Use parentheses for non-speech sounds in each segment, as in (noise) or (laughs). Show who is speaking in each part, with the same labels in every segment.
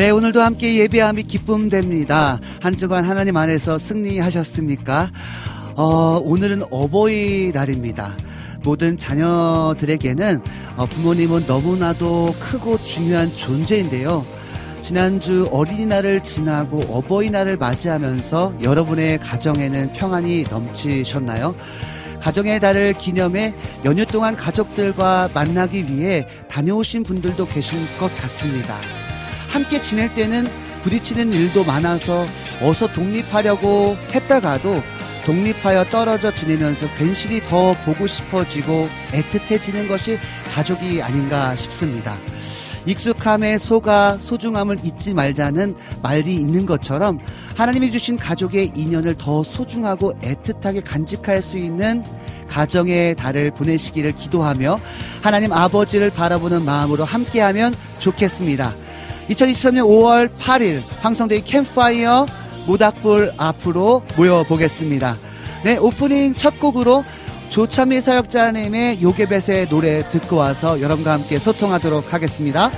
Speaker 1: 네, 오늘도 함께 예배함이 기쁨 됩니다. 한 주간 하나님 안에서 승리하셨습니까? 어, 오늘은 어버이날입니다. 모든 자녀들에게는 어, 부모님은 너무나도 크고 중요한 존재인데요. 지난주 어린이날을 지나고 어버이날을 맞이하면서 여러분의 가정에는 평안이 넘치셨나요? 가정의 달을 기념해 연휴 동안 가족들과 만나기 위해 다녀오신 분들도 계실 것 같습니다. 함께 지낼 때는 부딪히는 일도 많아서 어서 독립하려고 했다가도 독립하여 떨어져 지내면서 괜시리 더 보고 싶어지고 애틋해지는 것이 가족이 아닌가 싶습니다. 익숙함에 속아 소중함을 잊지 말자는 말이 있는 것처럼 하나님이 주신 가족의 인연을 더 소중하고 애틋하게 간직할 수 있는 가정의 달을 보내시기를 기도하며 하나님 아버지를 바라보는 마음으로 함께하면 좋겠습니다. 2023년 5월 8일 황성대의 캠파이어 모닥불 앞으로 모여보겠습니다. 네, 오프닝 첫 곡으로 조찬미 사역자님의 요괴벳의 노래 듣고 와서 여러분과 함께 소통하도록 하겠습니다.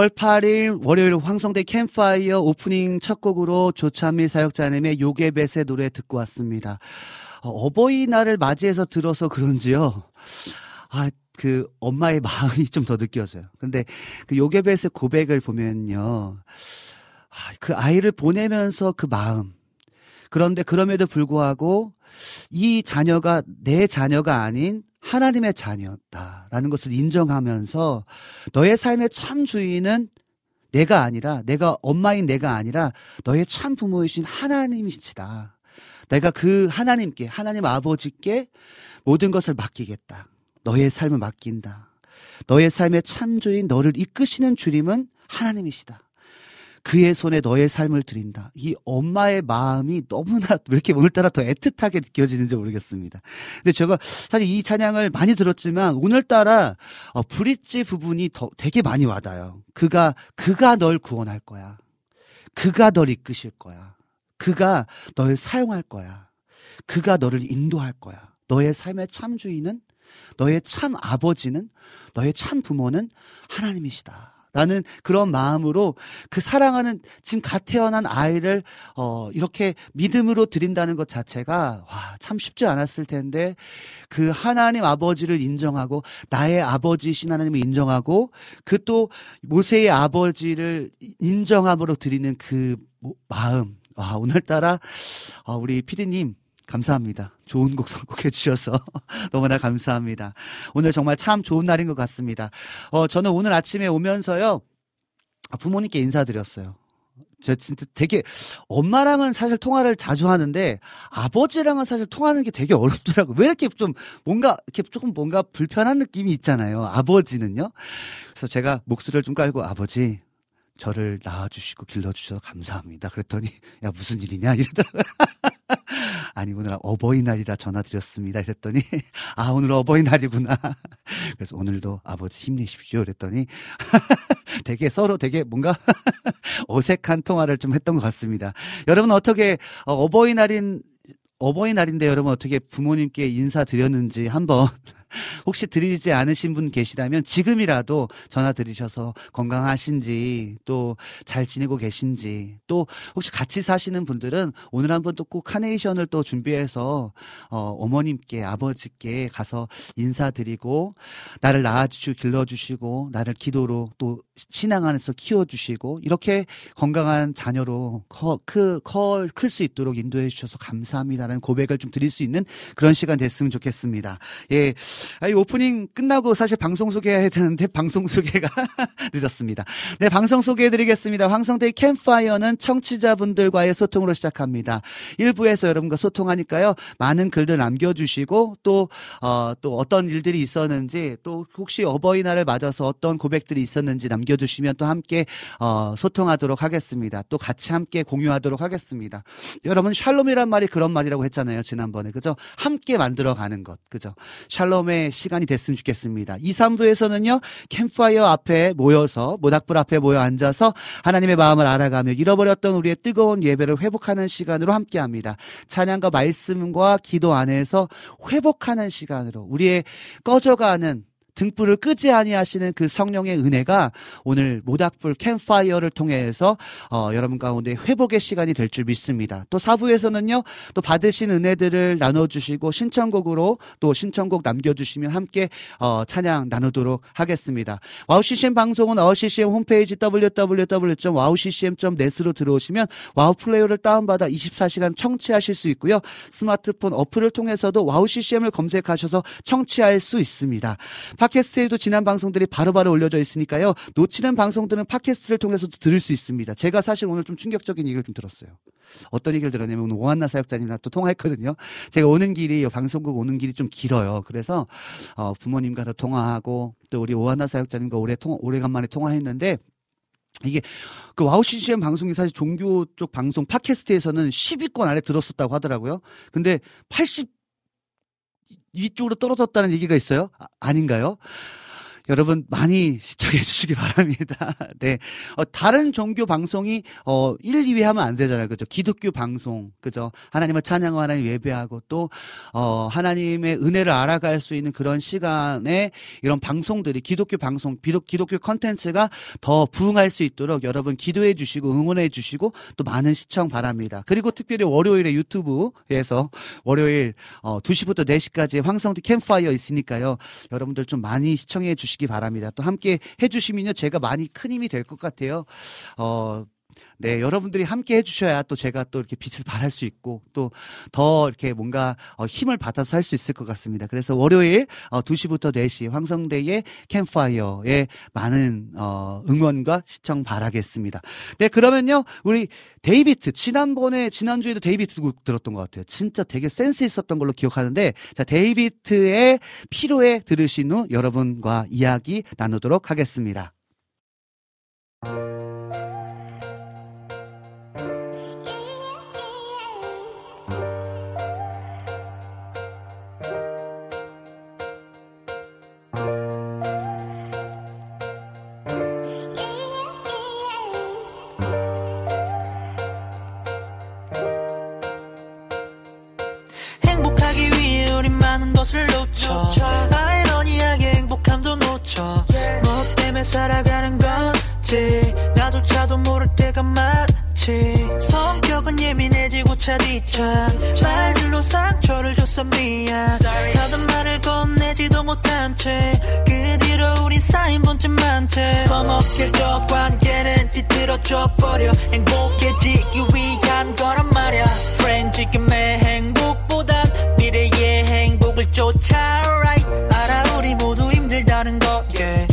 Speaker 2: 5월 8일 월요일 황성대 캠파이어 오프닝 첫 곡으로 조찬미 사역자님의 요괴벳의 노래 듣고 왔습니다. 어, 버이날을 맞이해서 들어서 그런지요. 아, 그 엄마의 (laughs) 마음이 좀 더 느껴져요. 근데 그 요괴벳의 고백을 보면요. 아, 그 아이를 보내면서 그 마음. 그런데 그럼에도 불구하고 이 자녀가 내 자녀가 아닌 하나님의 자녀였다라는 것을 인정하면서 너의 삶의 참 주인은 내가 아니라 내가 엄마인 내가 아니라 너의 참 부모이신 하나님이시다. 내가 그 하나님께 하나님 아버지께 모든 것을 맡기겠다. 너의 삶을 맡긴다. 너의 삶의 참 주인 너를 이끄시는 주님은 하나님이시다. 그의 손에 너의 삶을 드린다. 이 엄마의 마음이 너무나 왜 (laughs) 이렇게 오늘따라 더 애틋하게 느껴지는지 모르겠습니다. 근데 제가 사실 이 찬양을 많이 들었지만 오늘따라 어, 브릿지 부분이 더 되게 많이 와닿아요. 그가 그가 널 구원할 거야. 그가 널 이끄실 거야. 그가 널 사용할 거야. 그가 너를 인도할 거야. 너의 삶의 참 주인은 너의 참 아버지는 너의 참 부모는 하나님이시다. 라는 그런 마음으로 그 사랑하는 지금 갓 태어난 아이를 어 이렇게 믿음으로 드린다는 것 자체가 와 참 쉽지 않았을 텐데 그 하나님 아버지를 인정하고 나의 아버지신 하나님을 인정하고 그 또 모세의 아버지를 인정함으로 드리는 그 마음. 와 오늘따라 어 우리 피디님 감사합니다. 좋은 곡 선곡해 주셔서 (laughs) 너무나 감사합니다. 오늘 정말 참 좋은 날인 것 같습니다. 어, 저는 오늘 아침에 오면서요. 부모님께 인사드렸어요. 저 진짜 되게 엄마랑은 사실 통화를 자주 하는데 아버지랑은 사실 통화하는 게 되게 어렵더라고요. 왜 이렇게 좀 뭔가 이렇게 조금 뭔가 불편한 느낌이 있잖아요. 아버지는요. 그래서 제가 목소리를 좀 깔고 아버지 저를 낳아주시고 길러주셔서 감사합니다. 그랬더니 야 무슨 일이냐 이러더라고요. (laughs) 아니 오늘 어버이날이라 전화드렸습니다. 이랬더니 (laughs) 아 오늘 어버이날이구나. (laughs) 그래서 오늘도 아버지 힘내십시오. 그랬더니 (laughs) 되게 서로 되게 뭔가 어색한 통화를 좀 했던 것 같습니다. 여러분 어떻게 어, 어버이날인 어버이날인데 여러분 어떻게 부모님께 인사드렸는지 한번 (laughs) 혹시 드리지 않으신 분 계시다면 지금이라도 전화 드리셔서 건강하신지 또 잘 지내고 계신지 또 혹시 같이 사시는 분들은 오늘 한번 또 꼭 카네이션을 또 준비해서 어, 어머님께 아버지께 가서 인사드리고 나를 낳아주시고 길러주시고 나를 기도로 또 신앙 안에서 키워주시고 이렇게 건강한 자녀로 클수 있도록 인도해 주셔서 감사합니다라는 고백을 좀 드릴 수 있는 그런 시간 됐으면 좋겠습니다. 예. 아, 이 오프닝 끝나고 사실 방송 소개해야 되는데 (laughs) 방송 소개가 (laughs) 늦었습니다. 네, 방송 소개해드리겠습니다. 황성대의 캠파이어는 청취자분들과의 소통으로 시작합니다. 1부에서 여러분과 소통하니까요. 많은 글들 남겨주시고 또, 어, 또 어떤 일들이 있었는지 또 혹시 어버이날을 맞아서 어떤 고백들이 있었는지 남겨주시면 또 함께 어, 소통하도록 하겠습니다. 또 같이 함께 공유하도록 하겠습니다. 여러분 샬롬이란 말이 그런 말이라고 했잖아요. 지난번에 그죠? 함께 만들어가는 것 그죠? 샬롬 마음의 시간이 됐으면 좋겠습니다. 2, 3부에서는요, 캠파이어 앞에 모여서, 모닥불 앞에 모여 앉아서 하나님의 마음을 알아가며 잃어버렸던 우리의 뜨거운 예배를 회복하는 시간으로 함께 합니다. 찬양과 말씀과 기도 안에서 회복하는 시간으로 우리의 꺼져가는 등불을 끄지 아니하시는 그 성령의 은혜가 오늘 모닥불 캠파이어를 통해서 어, 여러분 가운데 회복의 시간이 될 줄 믿습니다. 또 사부에서는요, 또 받으신 은혜들을 나눠주시고 신청곡으로 또 신청곡 남겨주시면 함께 어, 찬양 나누도록 하겠습니다. 와우 CCM 방송은 와우 CCM 홈페이지 www.wowccm.net으로 들어오시면 와우 플레이어를 다운받아 24시간 청취하실 수 있고요. 스마트폰 어플을 통해서도 와우 CCM을 검색하셔서 청취할 수 있습니다. 팟캐스트에도 지난 방송들이 바로바로 바로 올려져 있으니까요. 놓치는 방송들은 팟캐스트를 통해서도 들을 수 있습니다. 제가 사실 오늘 좀 충격적인 얘기를 좀 들었어요. 어떤 얘기를 들었냐면 오늘 오한나 사역자님이랑 또 통화했거든요. 제가 오는 길이 방송국 오는 길이 좀 길어요. 그래서 어, 부모님과도 통화하고 또 우리 오한나 사역자님과 오래 통 오래간만에 통화했는데 이게 그 와우 CCM 방송이 사실 종교 쪽 방송 팟캐스트에서는 10위권 안에 들었었다고 하더라고요. 근데 80 이쪽으로 떨어졌다는 얘기가 있어요? 아, 닌가요 여러분 많이 시청해 주시기 바랍니다. (laughs) 네. 어, 다른 종교 방송이 어 1, 2위 하면 안 되잖아요. 그죠? 기독교 방송. 그죠? 하나님을 찬양하고 하나님 예배하고 또 어, 하나님의 은혜를 알아갈 수 있는 그런 시간에 이런 방송들이 기독교 방송, 비록 기독교 컨텐츠가 더 부흥할 수 있도록 여러분 기도해 주시고 응원해 주시고 또 많은 시청 바랍니다. 그리고 특별히 월요일에 유튜브에서 월요일 어 2시부터 4시까지 황성대 캠파이어 있으니까요. 여러분들 좀 많이 시청해 주시기 주시기 바랍니다. 또 함께 해주시면요. 제가 많이 큰 힘이 될 것 같아요. 어, 네, 여러분들이 함께 해주셔야 또 제가 또 이렇게 빛을 발할 수 있고 또 더 이렇게 뭔가 어, 힘을 받아서 할 수 있을 것 같습니다. 그래서 월요일 어, 2시부터 4시 황성대의 캠파이어에 많은 어, 응원과 시청 바라겠습니다. 네, 그러면요. 우리 데이비트 지난번에 지난주에도 데이비트 곡 들었던 것 같아요. 진짜 되게 센스 있었던 걸로 기억하는데 자, 데이비트의 피로에 들으신 후 여러분과 이야기 나누도록 하겠습니다. 놓쳐. 아이러니하게 행복함도 놓쳐. 뭐 때문에 살아가는 건지 나조차도 모를 때가 많지. 성격은 예민해지고 차디찬 말들로 상처를 줬어 미안. 하던 말을 건네지도 못한 채그 뒤로 우린 쌓인 번쯤 채 서먹해져 관계는 뒤틀어져 버려. 행복해지기 위한 거란 말야
Speaker 3: 힘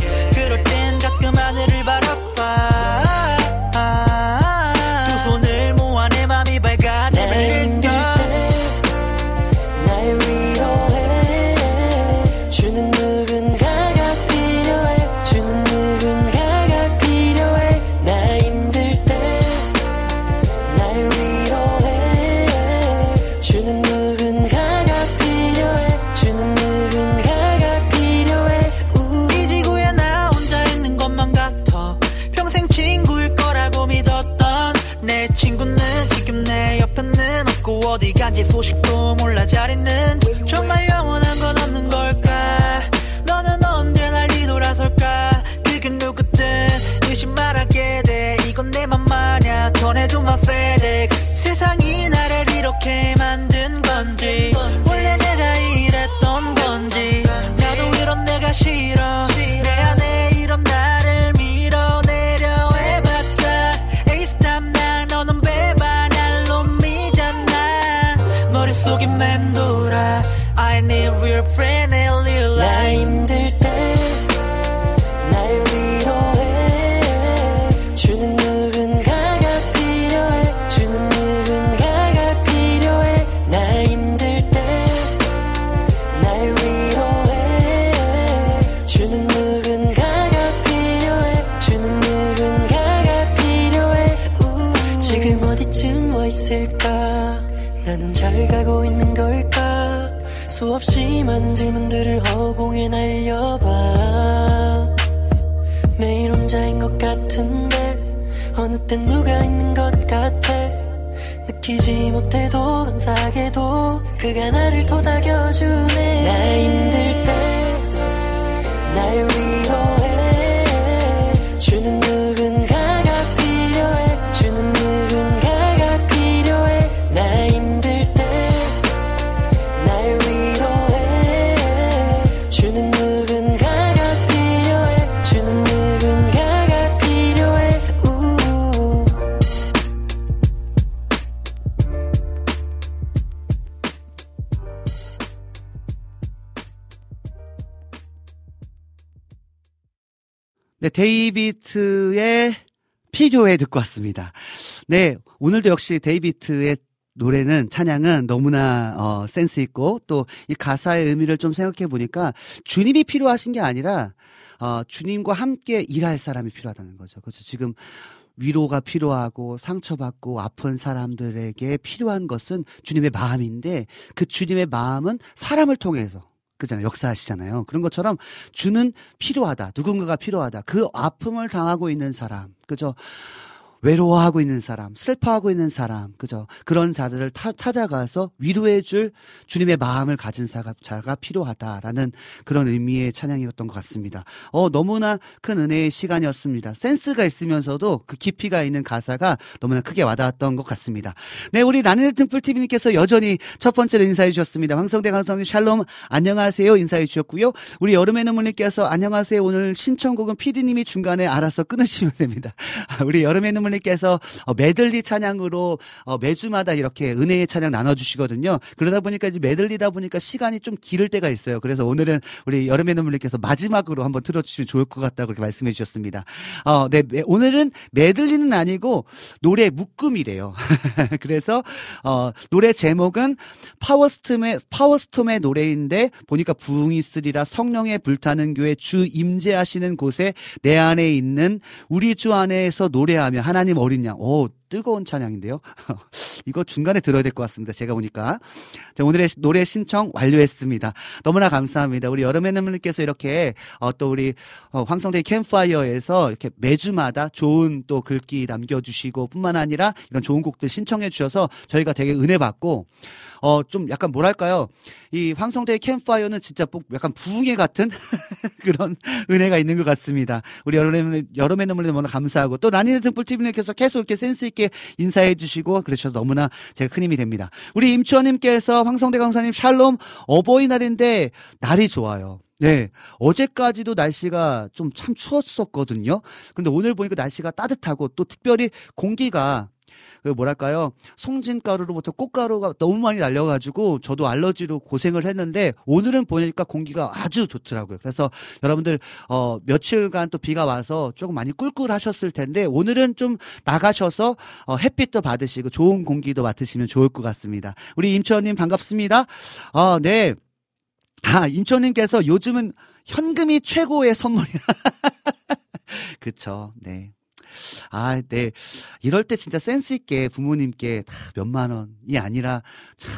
Speaker 3: 땐
Speaker 4: 누가
Speaker 3: 있는 것 같아?
Speaker 4: 느끼지 못해도 감사하게도 그가 나 필요해
Speaker 2: 듣고 왔습니다. 네, 오늘도 역시 데이비트의 노래는 찬양은 너무나 어, 센스 있고 또 이 가사의 의미를 좀 생각해 보니까 주님이 필요하신 게 아니라 어, 주님과 함께 일할 사람이 필요하다는 거죠. 그렇죠. 지금 위로가 필요하고 상처받고 아픈 사람들에게 필요한 것은 주님의 마음인데 그 주님의 마음은 사람을 통해서 그잖아요. 역사하시잖아요. 그런 것처럼 주는 필요하다. 누군가가 필요하다. 그 아픔을 당하고 있는 사람. 그죠? 외로워하고 있는 사람, 슬퍼하고 있는 사람, 그죠? 그런 자들을 타- 찾아가서 위로해줄 주님의 마음을 가진 자가, 자가 필요하다라는 그런 의미의 찬양이었던 것 같습니다. 어, 너무나 큰 은혜의 시간이었습니다. 센스가 있으면서도 그 깊이가 있는 가사가 너무나 크게 와닿았던 것 같습니다. 네, 우리 나는 등불TV님께서 여전히 첫 번째로 인사해 주셨습니다. 황성대 강성님 샬롬, 안녕하세요. 인사해 주셨고요. 우리 여름의 눈물님께서 안녕하세요. 오늘 신청곡은 PD님이 중간에 알아서 끊으시면 됩니다. (laughs) 우리 여름의 눈물 님께서 어, 메들리 찬양으로 어, 매주마다 이렇게 은혜의 찬양 나눠주시거든요. 그러다 보니까 이제 메들리다 보니까 시간이 좀 길을 때가 있어요. 그래서 오늘은 우리 여름의 눈물님께서 마지막으로 한번 틀어주시면 좋을 것 같다고 그렇게 말씀해 주셨습니다. 어, 네, 메- 오늘은 메들리는 아니고 노래 묶음이래요. (laughs) 그래서 어, 노래 제목은 파워스톰의 파워스톰의 노래인데 보니까 부흥 있으리라 성령의 불타는 교회 주 임재하시는 곳에 내 안에 있는 우리 주 안에서 노래하며 하나 님 어린 양. 오, 뜨거운 찬양인데요. (laughs) 이거 중간에 들어야 될 것 같습니다. 제가 보니까. 자, 오늘의 시- 노래 신청 완료했습니다. 너무나 감사합니다. 우리 여름의 눈물님께서 이렇게 어, 또 우리 어, 황성대 캠파이어에서 이렇게 매주마다 좋은 또 글귀 남겨주시고 뿐만 아니라 이런 좋은 곡들 신청해 주셔서 저희가 되게 은혜 받고 어, 좀 약간 뭐랄까요. 이 황성대 캠파이어는 진짜 꼭 약간 부흥회 같은 (laughs) 그런 은혜가 있는 것 같습니다. 우리 여름의, 여름의 눈물이 너무나 감사하고 또 라니네 등불TV님께서 계속 이렇게 센스 있게 인사해 주시고 그러셔서 너무나 제가 큰 힘이 됩니다. 우리 임추원님께서 황성대 강사님 샬롬 어버이날인데 날이 좋아요. 네. 어제까지도 날씨가 좀 참 추웠었거든요. 근데 오늘 보니까 날씨가 따뜻하고 또 특별히 공기가 그 뭐랄까요 송진가루로부터 꽃가루가 너무 많이 날려가지고 저도 알러지로 고생을 했는데 오늘은 보니까 공기가 아주 좋더라고요. 그래서 여러분들 어 며칠간 또 비가 와서 조금 많이 꿀꿀하셨을 텐데 오늘은 좀 나가셔서 어 햇빛도 받으시고 좋은 공기도 맡으시면 좋을 것 같습니다. 우리 임초원님 반갑습니다. 아 네. 아 임초원님께서 요즘은 현금이 최고의 선물이라. (laughs) 그쵸. 네. 아, 네. 이럴 때 진짜 센스 있게 부모님께 다 몇만 원이 아니라,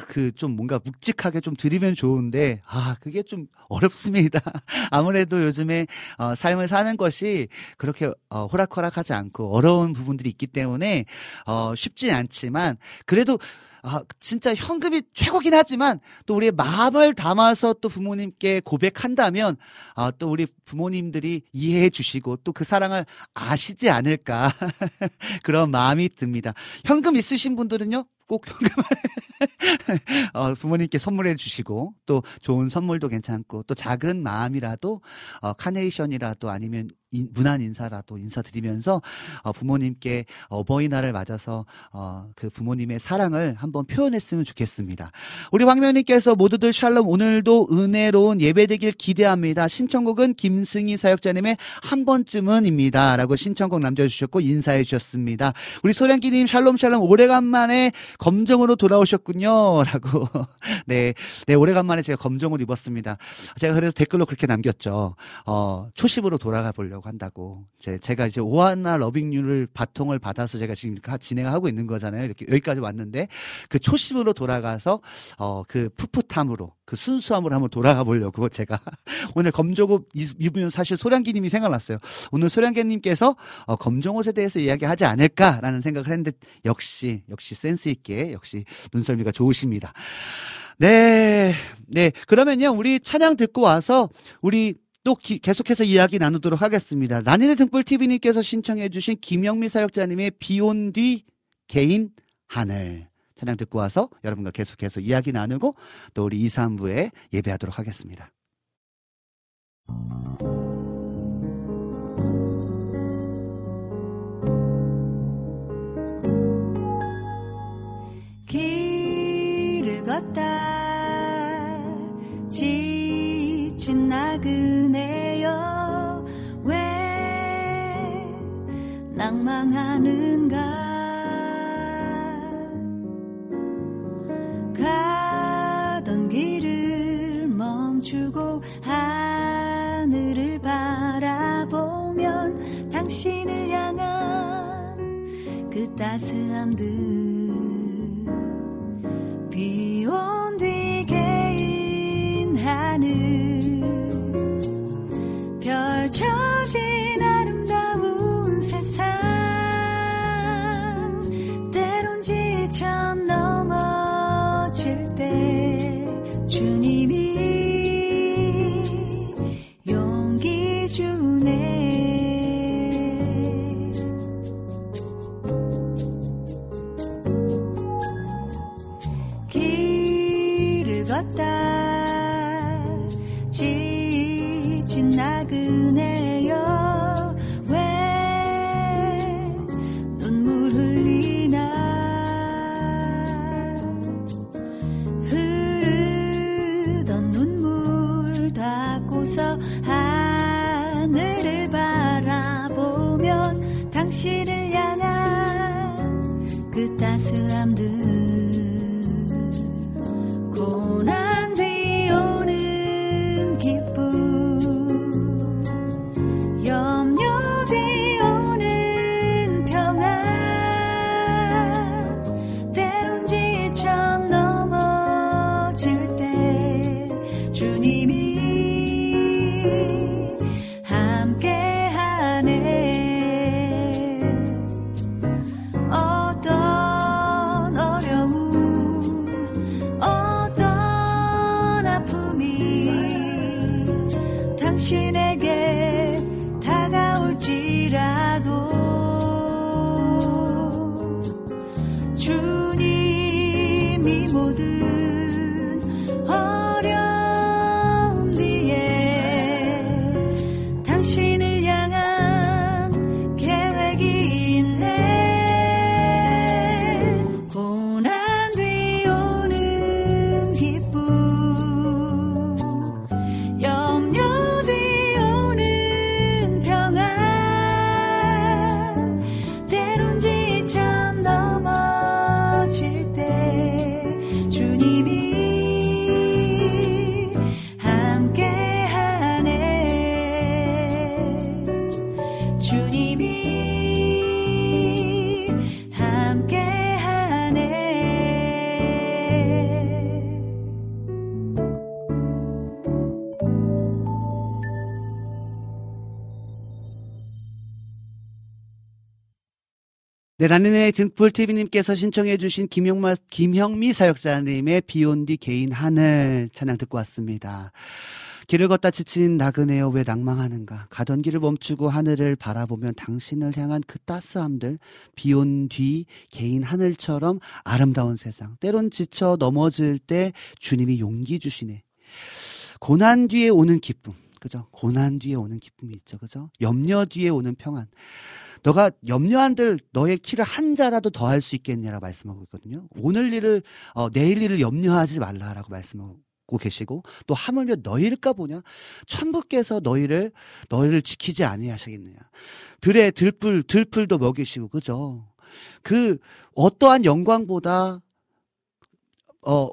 Speaker 2: 그 좀 뭔가 묵직하게 좀 드리면 좋은데, 아, 그게 좀 어렵습니다. (laughs) 아무래도 요즘에, 어, 삶을 사는 것이 그렇게, 어, 호락호락하지 않고 어려운 부분들이 있기 때문에, 어, 쉽지 않지만, 그래도 아, 진짜 현금이 최고긴 하지만 또 우리의 마음을 담아서 또 부모님께 고백한다면 아, 또 우리 부모님들이 이해해 주시고 또 그 사랑을 아시지 않을까 (laughs) 그런 마음이 듭니다. 현금 있으신 분들은요 꼭 현금을 (laughs) 어, 부모님께 선물해 주시고 또 좋은 선물도 괜찮고 또 작은 마음이라도 어, 카네이션이라도 아니면 인, 문안 인사라도 인사드리면서 어, 부모님께 어버이날을 맞아서 어, 그 부모님의 사랑을 한번 표현했으면 좋겠습니다. 우리 황면님께서 모두들 샬롬 오늘도 은혜로운 예배되길 기대합니다. 신청곡은 김승희 사역자님의 한 번쯤은입니다. 라고 신청곡 남겨주셨고 인사해 주셨습니다. 우리 소량기님 샬롬 샬롬 오래간만에 검정으로 돌아오셨군요. (laughs) 라고 네, 네 오래간만에 제가 검정 옷 입었습니다. 제가 그래서 댓글로 그렇게 남겼죠. 어, 초심으로 돌아가 보려고 한다고. 제, 제가 이제 오하나 러빙유를 바통을 받아서 제가 지금 진행하고 있는 거잖아요. 이렇게 여기까지 왔는데 그 초심으로 돌아가서 어, 그 풋풋함으로 그 순수함으로 한번 돌아가 보려고 제가 (laughs) 오늘 검정옷 입으면 사실 소량기님이 생각났어요. 오늘 소량기님께서 어, 검정옷에 대해서 이야기하지 않을까라는 생각을 했는데 역시 역시 센스 있게 역시 눈썰미가 좋으십니다. 네, 네. 그러면요, 우리 찬양 듣고 와서 우리 또 기, 계속해서 이야기 나누도록 하겠습니다. 난인의 등불 TV님께서 신청해주신 김영미 사역자님의 비온 뒤 개인 하늘. 찬양 듣고 와서 여러분과 계속해서 이야기 나누고 또 우리 2, 3부에 예배하도록 하겠습니다.
Speaker 1: 길을 걷다 낭망하는가? 가던 길을 멈추고 하늘을 바라보면 당신을 향한 그 따스함들
Speaker 2: 네, 라니네 등불TV님께서 신청해주신 김용마, 김형미 사역자님의 비온디 개인 하늘 찬양 듣고 왔습니다. 길을 걷다 지친 나그네여 왜 낭망하는가. 가던 길을 멈추고 하늘을 바라보면 당신을 향한 그 따스함들, 비 온 뒤 개인 하늘처럼 아름다운 세상. 때론 지쳐 넘어질 때 주님이 용기 주시네. 고난 뒤에 오는 기쁨. 그죠? 고난 뒤에 오는 기쁨이 있죠. 그죠? 염려 뒤에 오는 평안. 너가 염려한들 너의 키를 한 자라도 더 할 수 있겠냐라고 말씀하고 있거든요. 오늘 일을 어, 내일 일을 염려하지 말라라고 말씀하고 계시고 또 하물며 너희일까 보냐 천부께서 너희를 너희를 지키지 아니하시겠느냐 들의 들풀 들풀도 먹이시고 그죠 그 어떠한 영광보다 어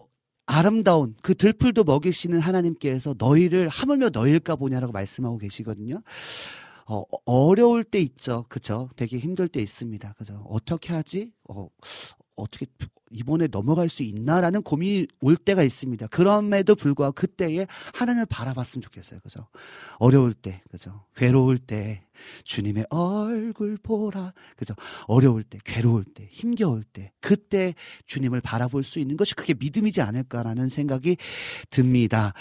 Speaker 2: 아름다운 그 들풀도 먹이시는 하나님께서 너희를 하물며 너희일까 보냐라고 말씀하고 계시거든요. 어, 어려울 때 있죠. 그죠? 되게 힘들 때 있습니다. 그죠? 어떻게 하지? 어, 어떻게 이번에 넘어갈 수 있나라는 고민이 올 때가 있습니다. 그럼에도 불구하고 그때에 하나님을 바라봤으면 좋겠어요. 그죠? 어려울 때, 그죠? 괴로울 때, 주님의 얼굴 보라. 그죠? 어려울 때, 괴로울 때, 힘겨울 때, 그때 주님을 바라볼 수 있는 것이 그게 믿음이지 않을까라는 생각이 듭니다.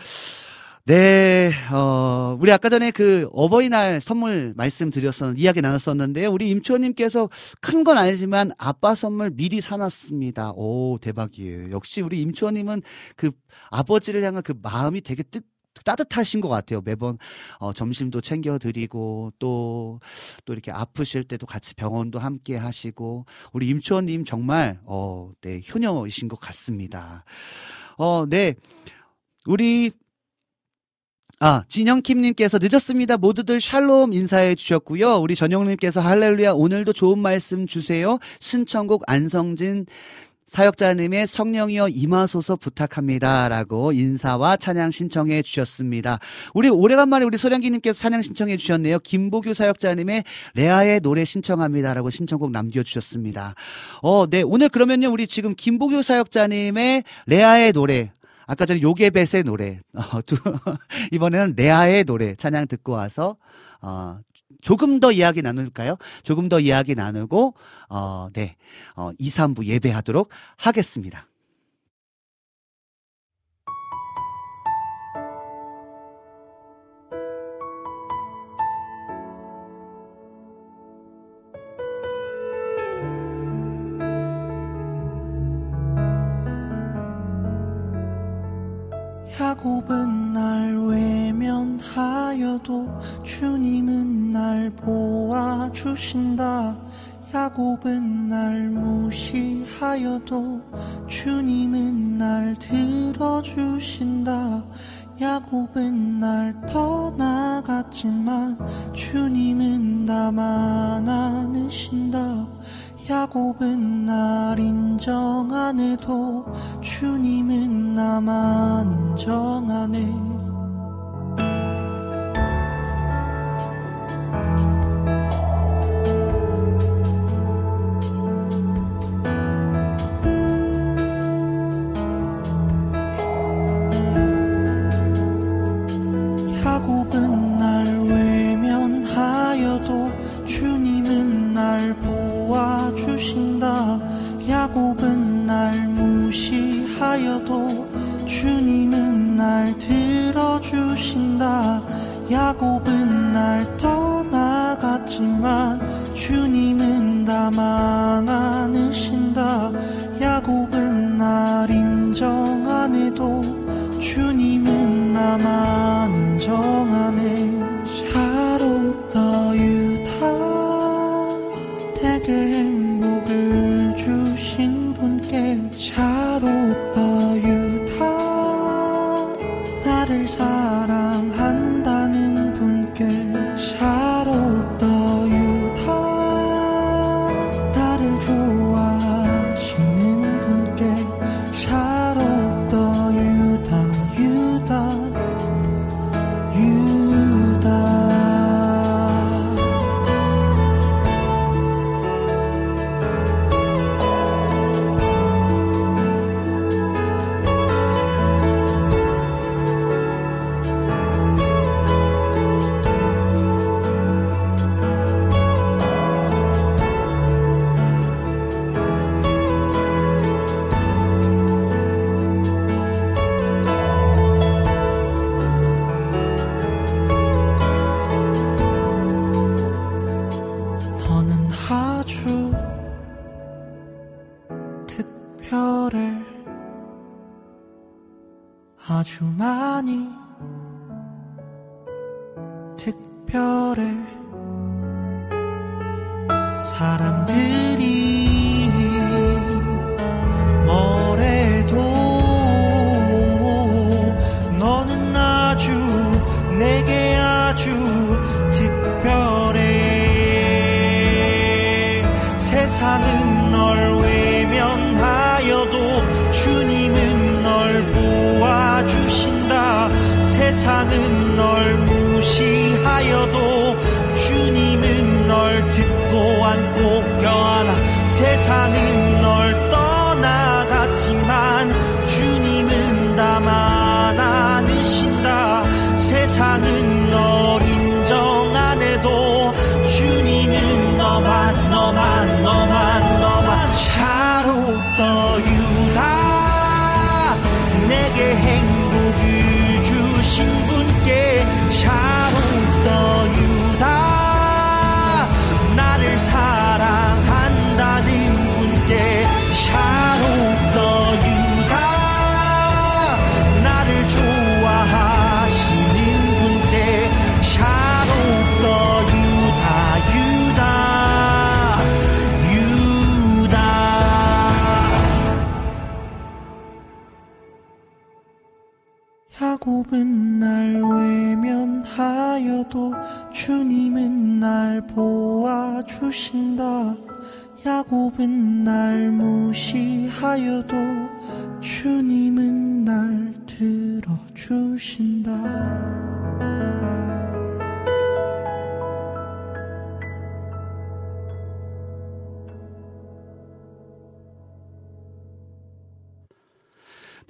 Speaker 2: 네, 어, 우리 아까 전에 그 어버이날 선물 말씀드렸었, 이야기 나눴었는데요. 우리 임초님께서 큰 건 아니지만 아빠 선물 미리 사놨습니다. 오, 대박이에요. 역시 우리 임초님은 그 아버지를 향한 그 마음이 되게 뜻, 따뜻하신 것 같아요. 매번 어, 점심도 챙겨드리고 또 또 이렇게 아프실 때도 같이 병원도 함께 하시고 우리 임초님 정말 어, 네 효녀이신 것 같습니다. 어, 네 우리 아, 진영킴님께서 늦었습니다. 모두들 샬롬 인사해 주셨고요. 우리 전용님께서 할렐루야 오늘도 좋은 말씀 주세요. 신청곡 안성진 사역자님의 성령이여 임하소서 부탁합니다. 라고 인사와 찬양 신청해 주셨습니다. 우리 오래간만에 우리 소량기님께서 찬양 신청해 주셨네요. 김보규 사역자님의 레아의 노래 신청합니다. 라고 신청곡 남겨주셨습니다. 어, 네. 오늘 그러면요. 우리 지금 김보규 사역자님의 레아의 노래 아까 전에 요게벳의 노래, 어, 두, (laughs) 이번에는 레아의 노래 찬양 듣고 와서, 어, 조금 더 이야기 나눌까요? 조금 더 이야기 나누고, 어, 네, 어, 2, 3부 예배하도록 하겠습니다.
Speaker 5: 야곱은 날 외면하여도 주님은 날 보아주신다. 야곱은 날 무시하여도 주님은 날 들어주신다. 야곱은 날 떠나갔지만 주님은 나만 안으신다. 야곱은 날 인정 안 해도 주님은 나만 인정하네 떠나갔지만 주님은 나만 안으신다. 야곱은 날 인정 안 해도 주님은 나만 인정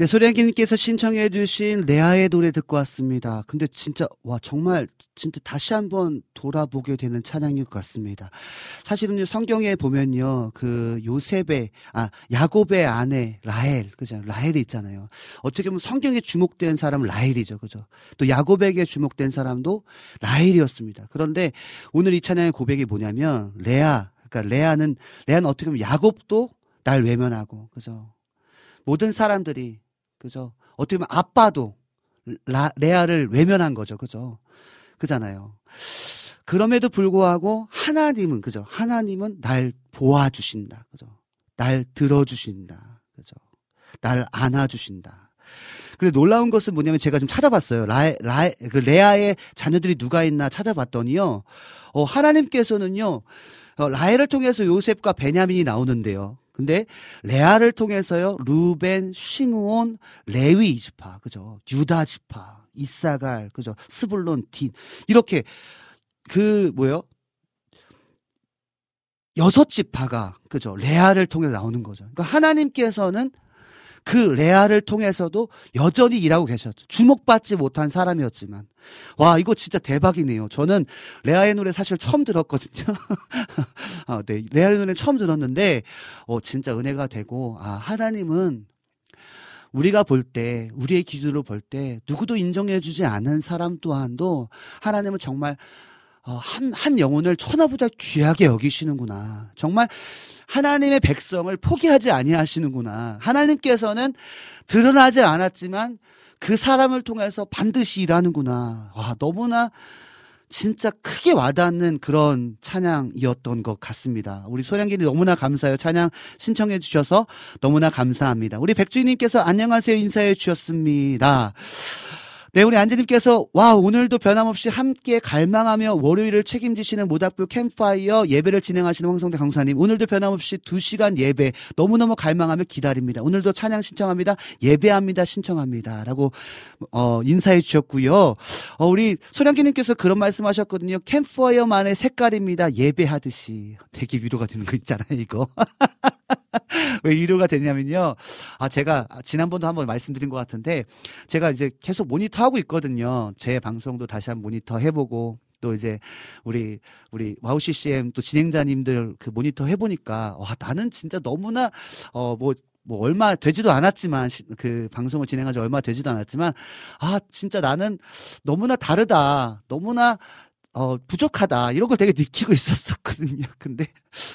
Speaker 5: 네,
Speaker 2: 소량기님께서 신청해 주신 레아의 노래 듣고 왔습니다. 근데 진짜, 와, 정말, 진짜 다시 한번 돌아보게 되는 찬양인 것 같습니다. 사실은요, 성경에 보면요, 그 요셉의, 아, 야곱의 아내, 라헬, 그죠? 라헬이 있잖아요. 어떻게 보면 성경에 주목된 사람은 라헬이죠. 그죠? 또 야곱에게 주목된 사람도 라헬이었습니다. 그런데 오늘 이 찬양의 고백이 뭐냐면, 레아, 그러니까 레아는, 레아는 어떻게 보면 야곱도 날 외면하고, 그죠? 모든 사람들이 그죠? 어떻게 보면 아빠도 라, 레아를 외면한 거죠. 그죠? 그잖아요. 그럼에도 불구하고 하나님은 그죠? 하나님은 날 보아 주신다. 그죠? 날 들어 주신다. 그죠? 날 안아 주신다. 그리고 놀라운 것은 뭐냐면 제가 좀 찾아봤어요. 라, 라, 그 레아의 자녀들이 누가 있나 찾아봤더니요. 어, 하나님께서는요. 어, 라헬을 통해서 요셉과 베냐민이 나오는데요. 근데 레아를 통해서요 루벤, 시므온, 레위 지파, 그죠? 유다 지파, 이사갈, 그죠? 스불론, 딘 이렇게 그 뭐요? 여섯 지파가 그죠? 레아를 통해 서 나오는 거죠. 그러니까 하나님께서는 그 레아를 통해서도 여전히 일하고 계셨죠. 주목받지 못한 사람이었지만. 와, 이거 진짜 대박이네요. 저는 레아의 노래 사실 처음 들었거든요. 아, (laughs) 네. 레아의 노래 처음 들었는데, 어, 진짜 은혜가 되고, 아, 하나님은 우리가 볼 때, 우리의 기준으로 볼 때, 누구도 인정해주지 않은 사람 또한도 하나님은 정말 어, 한, 한 영혼을 천하보다 귀하게 여기시는구나. 정말 하나님의 백성을 포기하지 아니하시는구나. 하나님께서는 드러나지 않았지만 그 사람을 통해서 반드시 일하는구나. 와, 너무나 진짜 크게 와닿는 그런 찬양이었던 것 같습니다. 우리 소량기님 너무나 감사해요. 찬양 신청해 주셔서 너무나 감사합니다. 우리 백주인님께서 안녕하세요 인사해 주셨습니다. 네, 우리 안지님께서 와 오늘도 변함없이 함께 갈망하며 월요일을 책임지시는 모닥불 캠파이어 예배를 진행하시는 황성대 강사님 오늘도 변함없이 2시간 예배 너무너무 갈망하며 기다립니다. 오늘도 찬양 신청합니다. 예배합니다. 신청합니다 라고 어, 인사해 주셨고요. 어, 우리 소량기님께서 그런 말씀하셨거든요. 캠파이어만의 색깔입니다. 예배하듯이 되게 위로가 되는 거 있잖아요. 이거. (laughs) (laughs) 왜 위로가 되냐면요. 아, 제가 지난번도 한번 말씀드린 것 같은데 제가 이제 계속 모니터 하고 있거든요. 제 방송도 다시 한번 모니터 해보고 또 이제 우리 우리 와우 CCM 또 진행자님들 그 모니터 해보니까 와 나는 진짜 너무나 어뭐 뭐 얼마 되지도 않았지만 시- 그 방송을 진행한 지 얼마 되지도 않았지만 아 진짜 나는 너무나 다르다 너무나 어, 부족하다. 이런 걸 되게 느끼고 (laughs) 있었었거든요. 근데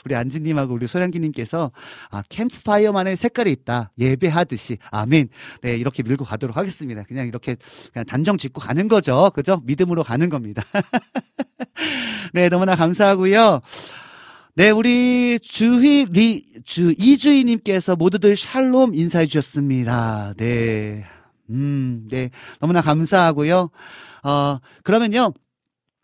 Speaker 2: 우리 안지님하고 우리 소량기님께서 아, 캠프파이어만의 색깔이 있다. 예배하듯이. 아멘. 네, 이렇게 밀고 가도록 하겠습니다. 그냥 이렇게 그냥 단정 짓고 가는 거죠. 그죠? 믿음으로 가는 겁니다. (laughs) 네, 너무나 감사하고요. 네, 우리 주희 리, 주, 이주희님께서 모두들 샬롬 인사해 주셨습니다. 네. 음, 네. 너무나 감사하고요. 어, 그러면요.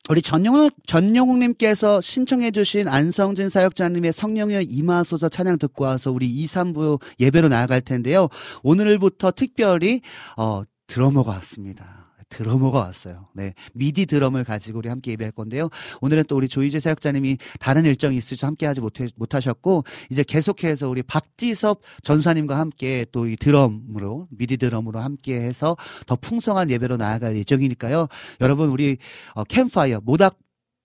Speaker 2: 우리 전용욱, 전용욱님께서 신청해주신 안성진 사역자님의 성령여 임하소서 찬양 듣고 와서 우리 2, 3부 예배로 나아갈 텐데요. 오늘부터 특별히, 어, 드러머가 왔습니다. 드러머가 왔어요. 네. 미디 드럼을 가지고 우리 함께 예배할 건데요. 오늘은 또 우리 조이재 사역자님이 다른 일정이 있으셔서 함께 하지 못해, 못하셨고, 이제 계속해서 우리 박지섭 전사님과 함께 또 이 드럼으로, 미디 드럼으로 함께 해서 더 풍성한 예배로 나아갈 예정이니까요. 여러분, 우리, 어, 캠파이어, 모닥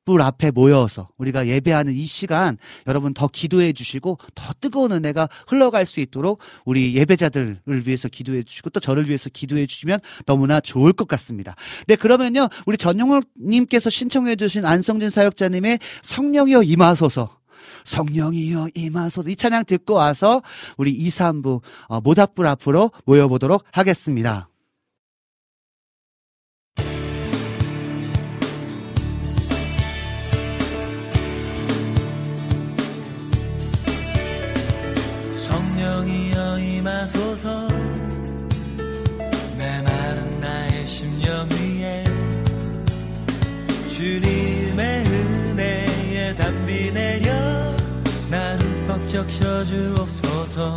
Speaker 2: 불 앞에 모여서 우리가 예배하는 이 시간 여러분 더 기도해 주시고 더 뜨거운 은혜가 흘러갈 수 있도록 우리 예배자들을 위해서 기도해 주시고 또 저를 위해서 기도해 주시면 너무나 좋을 것 같습니다. 네, 그러면요. 우리 전용욱 님께서 신청해 주신 안성진 사역자님의 성령이여 임하소서 성령이여 임하소서 이 찬양 듣고 와서 우리 2, 3부 어, 모닥불 앞으로 모여보도록 하겠습니다.
Speaker 4: 성령이여 임하소서. 메마른 나의 심령 위에 주님의 은혜에 담비 내려 나를 벅 적 셔주옵소서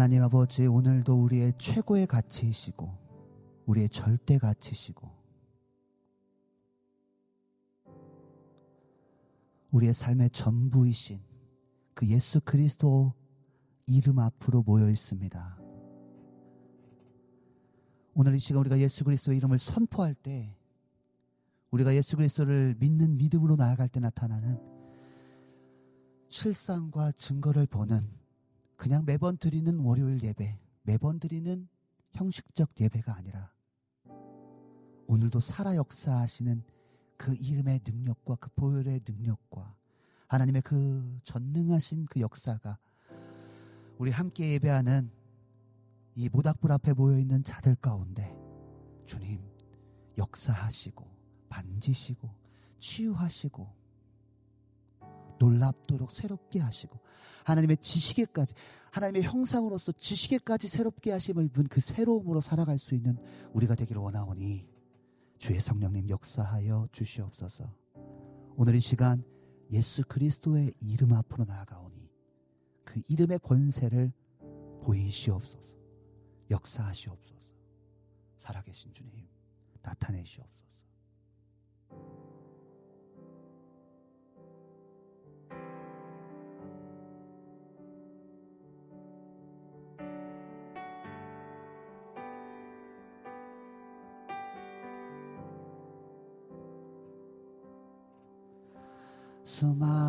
Speaker 2: 하나님 아버지 오늘도 우리의 최고의 가치이시고 우리의 절대 가치시고 우리의 삶의 전부이신 그 예수 그리스도 이름 앞으로 모여 있습니다. 오늘 이 시간 우리가 예수 그리스도의 이름을 선포할 때 우리가 예수 그리스도를 믿는 믿음으로 나아갈 때 나타나는 실상과 증거를 보는 그냥 매번 드리는 월요일 예배, 매번 드리는 형식적 예배가 아니라 오늘도 살아 역사하시는 그 이름의 능력과 그 보혈의 능력과 하나님의 그 전능하신 그 역사가 우리 함께 예배하는 이 모닥불 앞에 모여 있는 자들 가운데 주님 역사하시고 만지시고 치유하시고 놀랍도록 새롭게 하시고 하나님의 지식에까지 하나님의 형상으로서 지식에까지 새롭게 하심을 입은 그 새로움으로 살아갈 수 있는 우리가 되기를 원하오니 주의 성령님 역사하여 주시옵소서. 오늘 이 시간 예수 그리스도의 이름 앞으로 나아가오니 그 이름의 권세를 보이시옵소서. 역사하시옵소서. 살아계신 주님 나타내시옵소서. 수많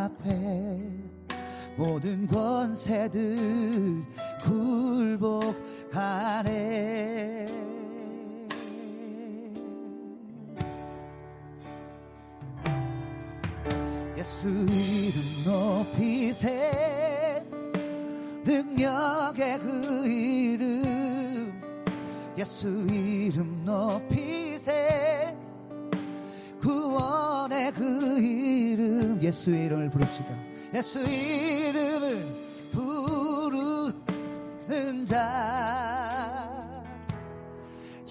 Speaker 2: 앞에 모든 권세들 굴복하네. 예수 이름 높이세 능력의 그 이름. 예수 이름 높이세 구원 의 그 이름 예수 이름을 부릅시다. 예수 이름을 부르는 자.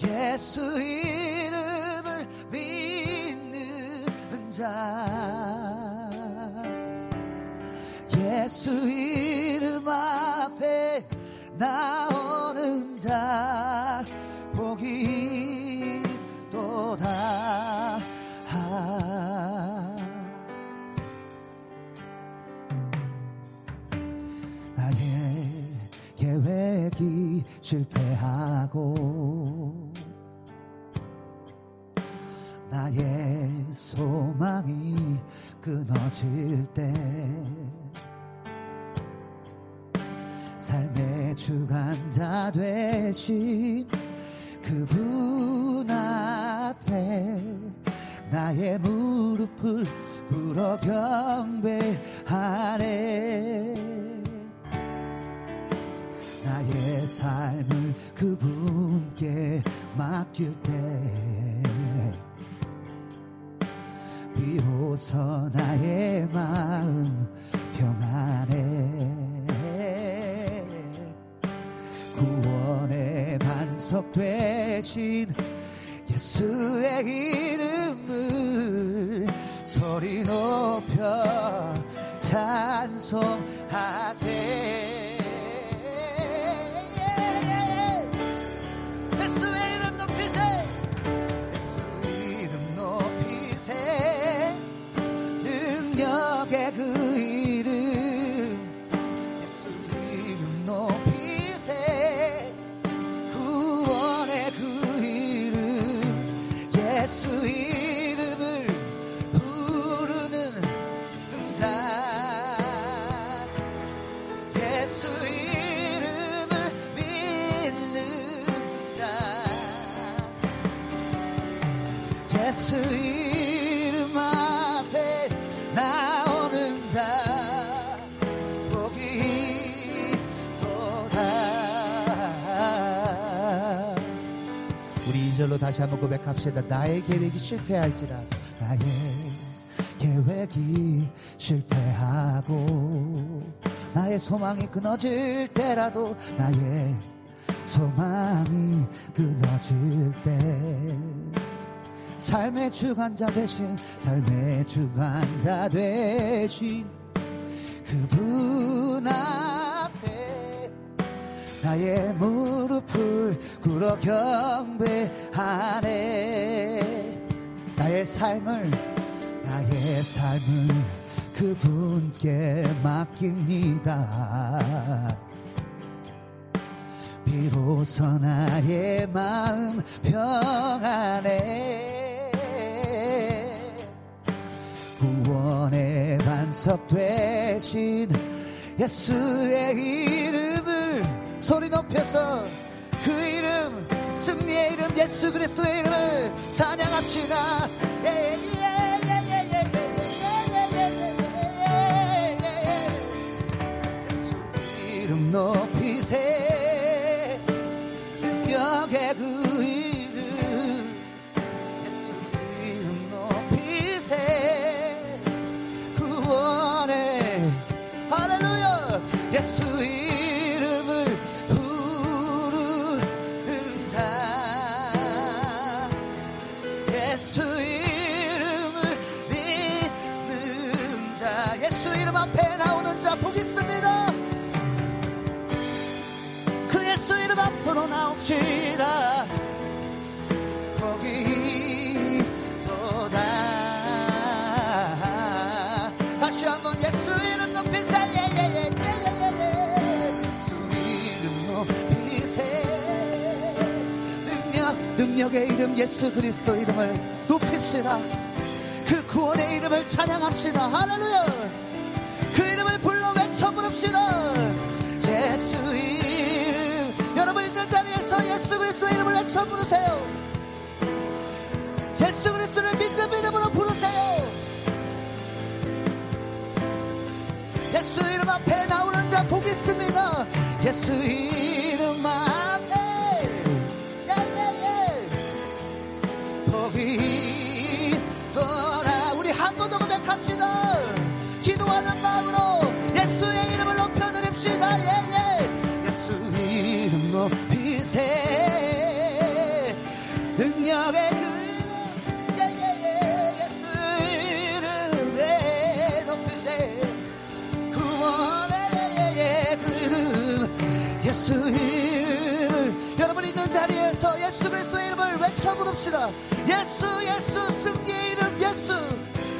Speaker 2: 예수 이름을 믿는 자. 예수 이름 앞에 나오는 자 계획이 실패하고 나의 소망이 끊어질 때 삶의 주관자 되신 그분 앞에 나의 무릎을 꿇어 경배하네 나의 삶을 그분께 맡길 때 비로소 나의 마음 평안해 구원의 반석 되신 예수의 이름을 소리 높여 찬송하세 절로 다시 한번 고백합시다. 나의 계획이 실패할지라도 나의 계획이 실패하고 나의 소망이 끊어질 때라도 나의 소망이 끊어질 때 삶의 주관자 되신 삶의 주관자 되신 그분 앞에 나의 무릎을 꿇어 경배하네. 나의 삶을 나의 삶을 그분께 맡깁니다. 비로소 나의 마음 평안해. 구원의 반석 되신 예수의 이름을 소리 높여서 그 이름 승리의 이름 예수 그리스도의 이름을 찬양합시다 예, 예, 예, 예, 예, 예, 예, 예, 예, 예, 예, 예. 높이세 능력 능력의 이름 예수 그리스도 이름을 높입시다. 그 구원의 이름을 찬양합시다. 할렐루야! 그 이름을 불러 외쳐 부릅시다. 예수 이름. 여러분 있는 자리에서 예수 그리스도의 이름을 외쳐 부르세요. 예수 그리스도를 믿는 이름으로 부르세요. 예수 이름 앞에 나오는 자 복 있습니다. 예수 이름 앞 부릅시다. 예수 예수 승리의 이름 예수.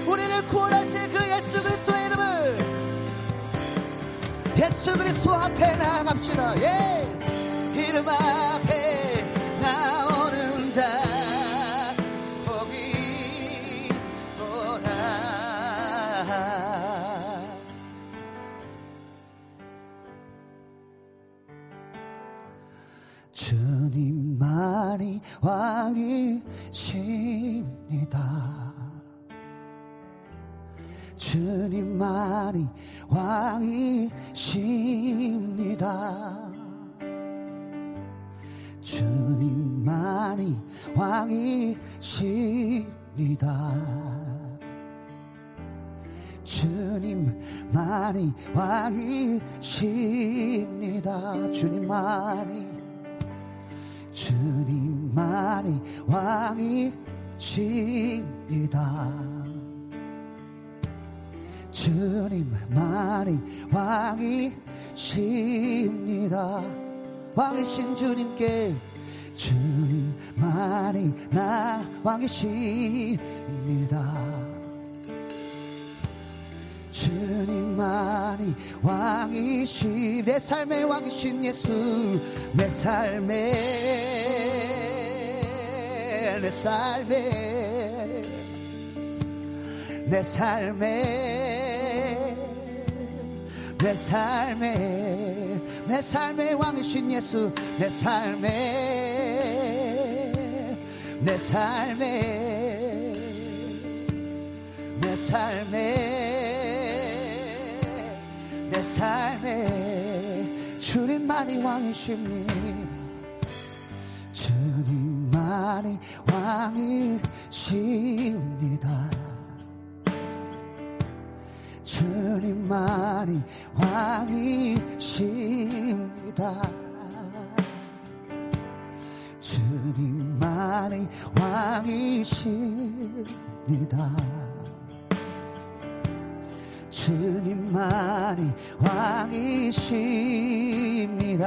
Speaker 2: 우리를 구원하실 그 예수 그리스도의 이름을. 예수 그리스도 앞에 나아갑시다. 예. 이름 앞에 주님만이 왕이십니다. 주님만이 왕이십니다. 주님만이 왕이십니다. 주님만이 왕이십니다. 주님만이 주님만이 왕이십니다. 주님만이 왕이십니다. 왕이신 주님께 주님만이 나 왕이십니다. 주님만이 왕이신 내 삶의 왕이신 예수 내 삶의 내 삶의 내 삶의 내 삶의 내 삶의 왕이신 예수 내 삶의 내 삶의 내 삶의 만이 왕이십니다. 주님만이 왕이십니다. 주님만이 왕이십니다. 주님만이 왕이십니다 주님만이 왕이십니다.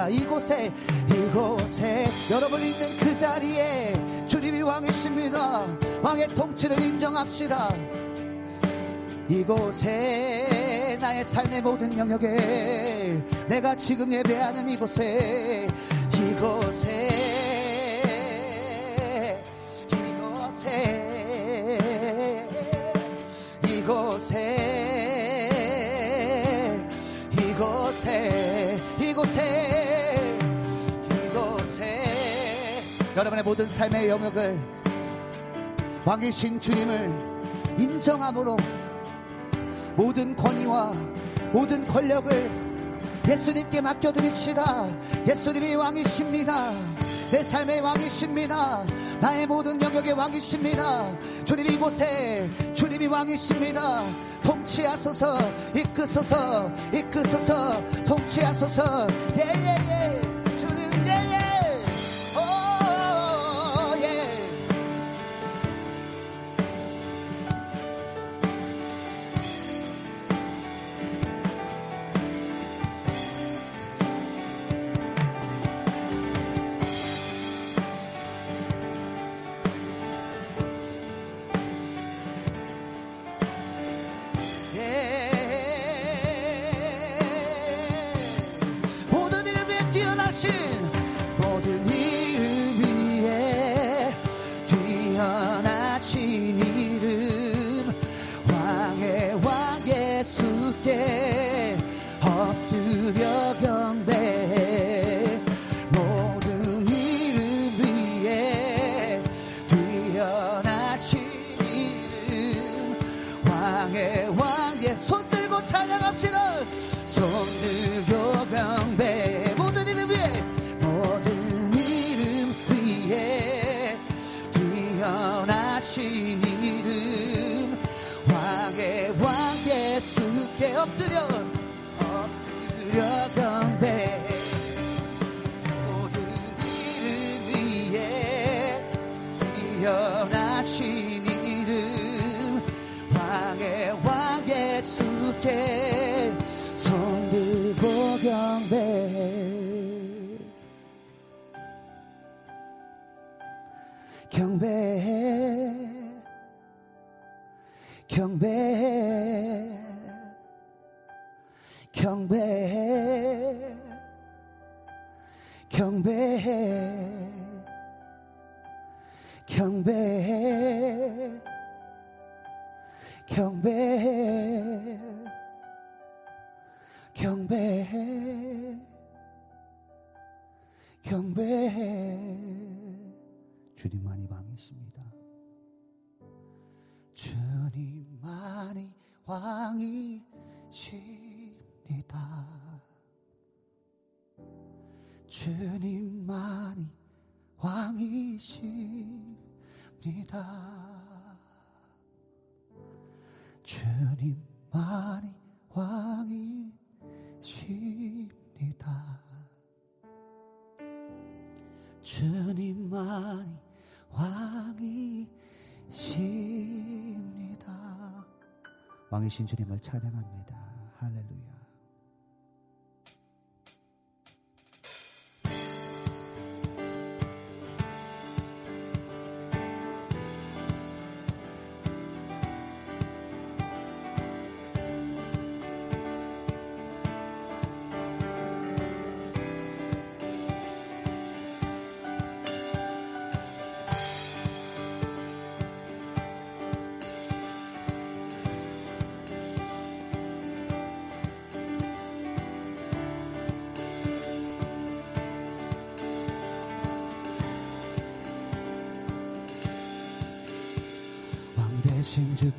Speaker 2: 이곳에, 이곳에, 여러분 있는 그 자리에 주님이 왕이십니다. 왕의 통치를 인정합시다. 이곳에, 나의 삶의 모든 영역에, 내가 지금 예배하는 이곳에, 이곳에, 여러분의 모든 삶의 영역을 왕이신 주님을 인정함으로 모든 권위와 모든 권력을 예수님께 맡겨드립시다. 예수님이 왕이십니다. 내 삶의 왕이십니다. 나의 모든 영역의 왕이십니다. 주님 이곳에 주님이 왕이십니다. 통치하소서 이끄소서 이끄소서 통치하소서. 예예예. 주님 경배해. 경배해. 주님만이 왕이십니다. 주님만이 왕이십니다. 주님만이 왕이십니다. 주님만이 왕이 십니다. 주님만이 왕이십니다. 왕이신 주님을 찬양합니다. 할렐루야.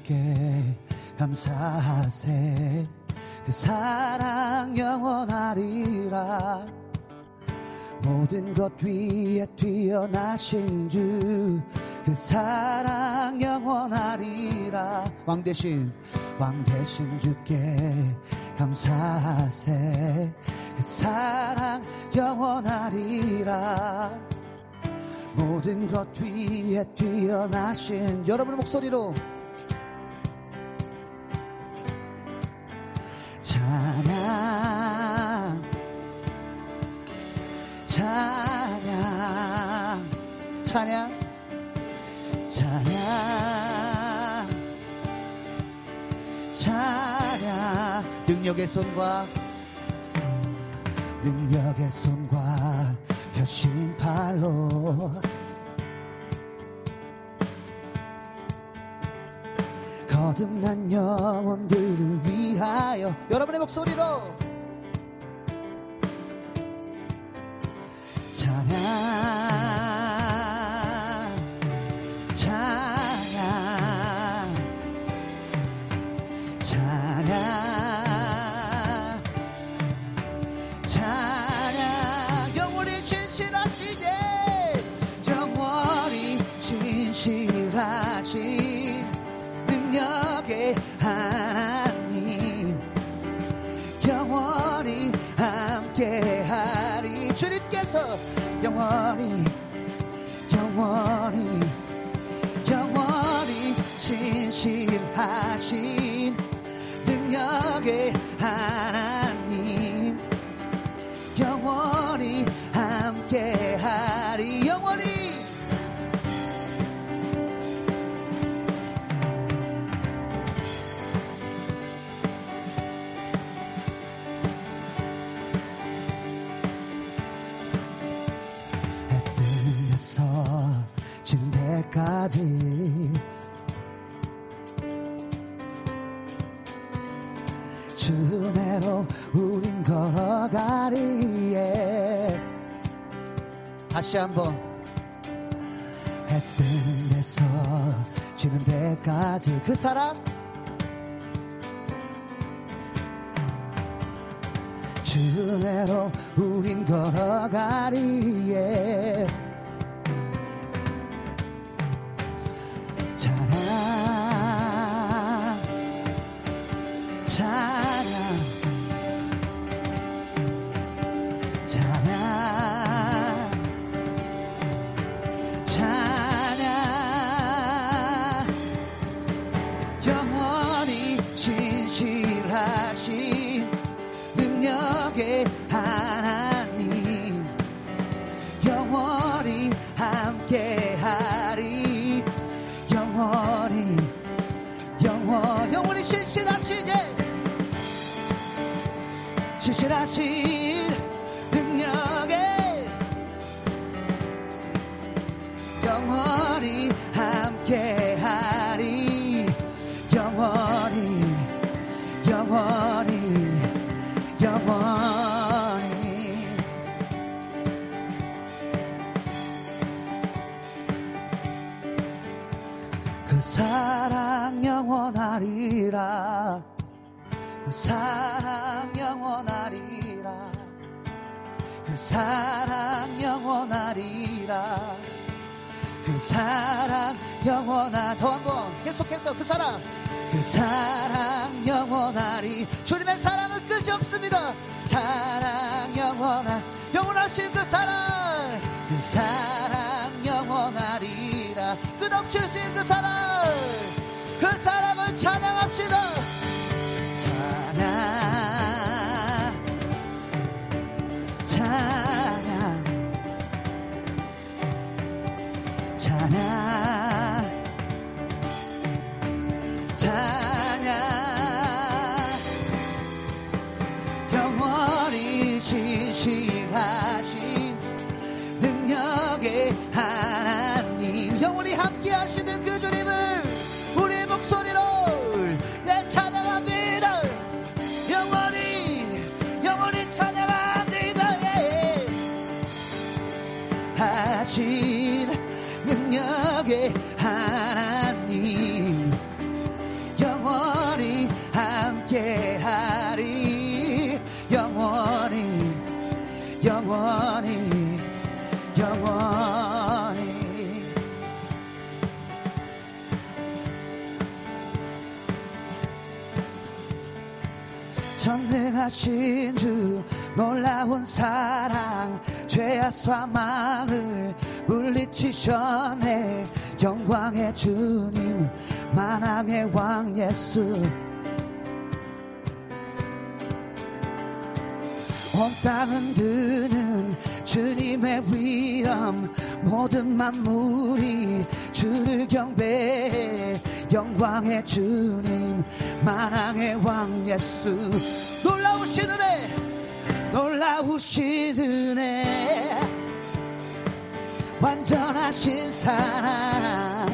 Speaker 2: 주께 감사하세. 그 사랑 영원하리라. 모든 것 위에 뛰어나신 주 그 사랑 영원하리라. 왕 대신 왕 대신 주께 감사하세. 그 사랑 영원하리라. 모든 것 위에 뛰어나신 여러분의 목소리로 찬양 찬양 찬양 능력의 손과 능력의 손과 펴신 팔로. 거듭난 영혼들을 위하여 여러분의 목소리로. 찬양 영원히 영원히 영원히 신실하신 능력의 때까지 주내로 우린 걸어가리에. 다시 한번. 해 뜨는 데서 지는 데까지 그 사랑 주내로 우린 걸어가리에 사랑 영원하리라. 그 사랑 영원하 더 한번 계속해서 그 사랑. 그 사랑 영원하리. 주님의 사랑은 끝이 없습니다. 사랑 영원하 영원하신 그 사랑. 그 사랑 영원하리라. 끝없이 신그 사랑 하신 주 놀라운 사랑 죄와 사망을 물리치셨네. 영광의 주님 만왕의 왕 예수. 온 땅은 드는 주님의 위엄 모든 만물이 주를 경배해. 영광의 주님 만왕의 왕 예수 놀라우신 은혜 놀라우신 은혜. 완전하신 사랑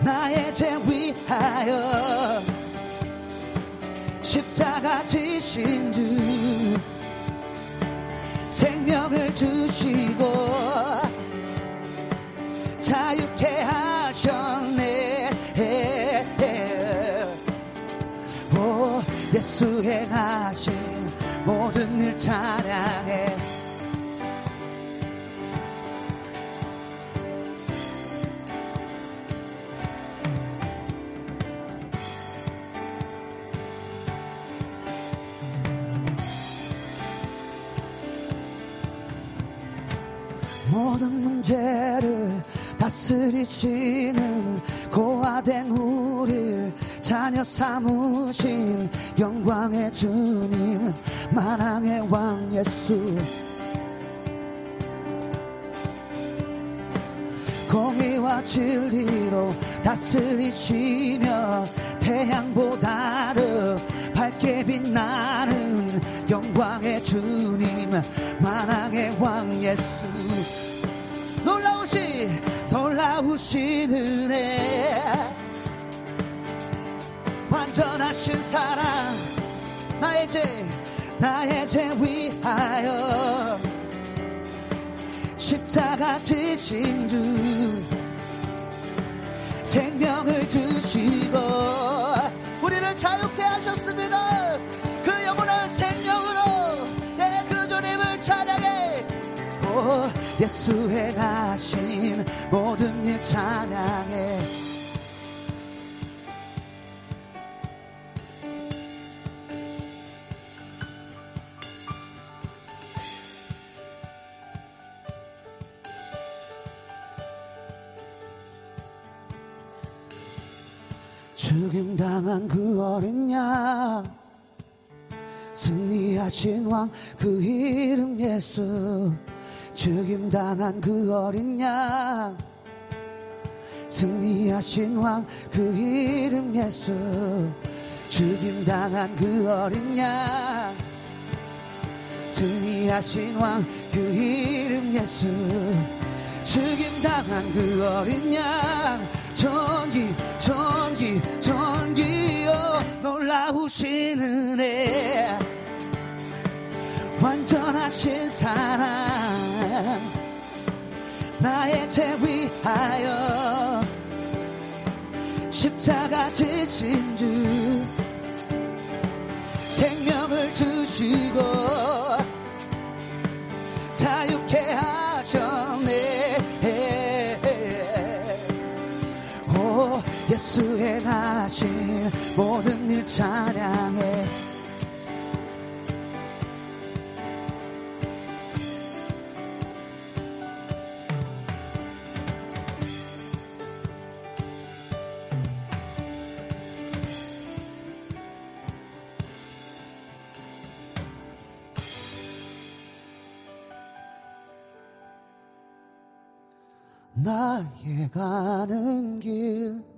Speaker 2: 나의 죄 위하여 십자가 지신 주 수 행하신 모든 일 찬양해 모든 문제를 다스리시는 고아된 우리를 자녀 삼으신 영광의 주님 만왕의 왕 예수. 공의와 진리로 다스리시며 태양보다 더 밝게 빛나는 영광의 주님 만왕의 왕 예수. 놀라우신 놀라우신 은혜 완전하신 사랑 나의 죄 나의 죄 위하여. 십자가 지신 주 생명을 주시고 우리를 자유케 하셨습니다. 그 영원한 생명으로 내그 주님을 찬양해. 오 예수 행하신 모든 일 찬양해 죽임 당한 그 어린 양 승리하신 왕 그 이름 예수. 죽임 당한 그 어린 양 승리하신 왕 그 이름 예수. 죽임 당한 그 어린 양 승리하신 왕 그 이름 예수 죽임 당한 그 어린 양. 전기 전기 전기여 놀라우신 은혜 완전하신 사랑. 나의 죄 위하여 십자가 지신 주. 생명을 주시고 자유케 하셨 예수의 나신 모든 일 찬양해. 나의 가는 길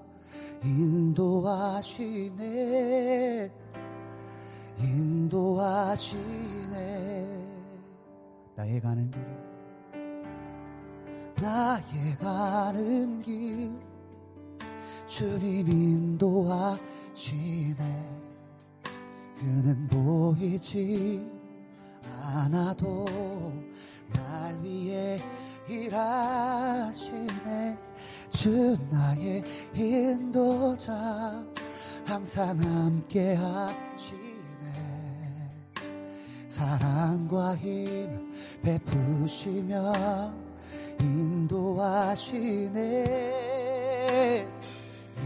Speaker 2: 인도하시네. 인도하시네. 나의 가는 길. 나의 가는 길. 주님 인도하시네. 그는 보이지 않아도 날 위해 일하시네 주 나의 인도자 항상 함께 하시네. 사랑과 힘 베푸시며 인도하시네.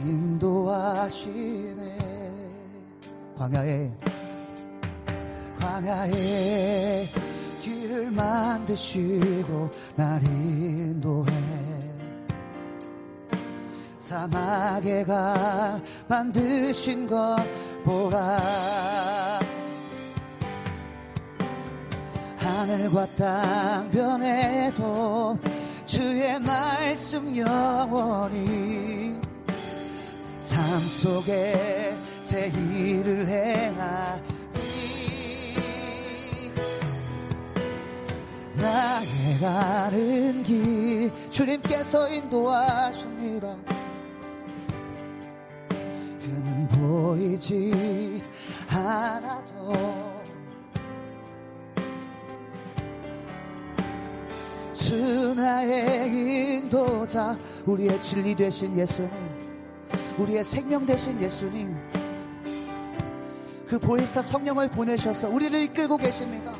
Speaker 2: 인도하시네. 광야에 광야에 길을 만드시고 날 인도해 사막에 가 만드신 것 보라. 하늘과 땅 변해도 주의 말씀 영원히 삶 속에 새 일을 행하니 나의 가는 길 주님께서 인도하십니다 보이지 않아도 주 나의 인도자 우리의 진리 되신 예수님 우리의 생명 되신 예수님 그 보혜사 성령을 보내셔서 우리를 이끌고 계십니다.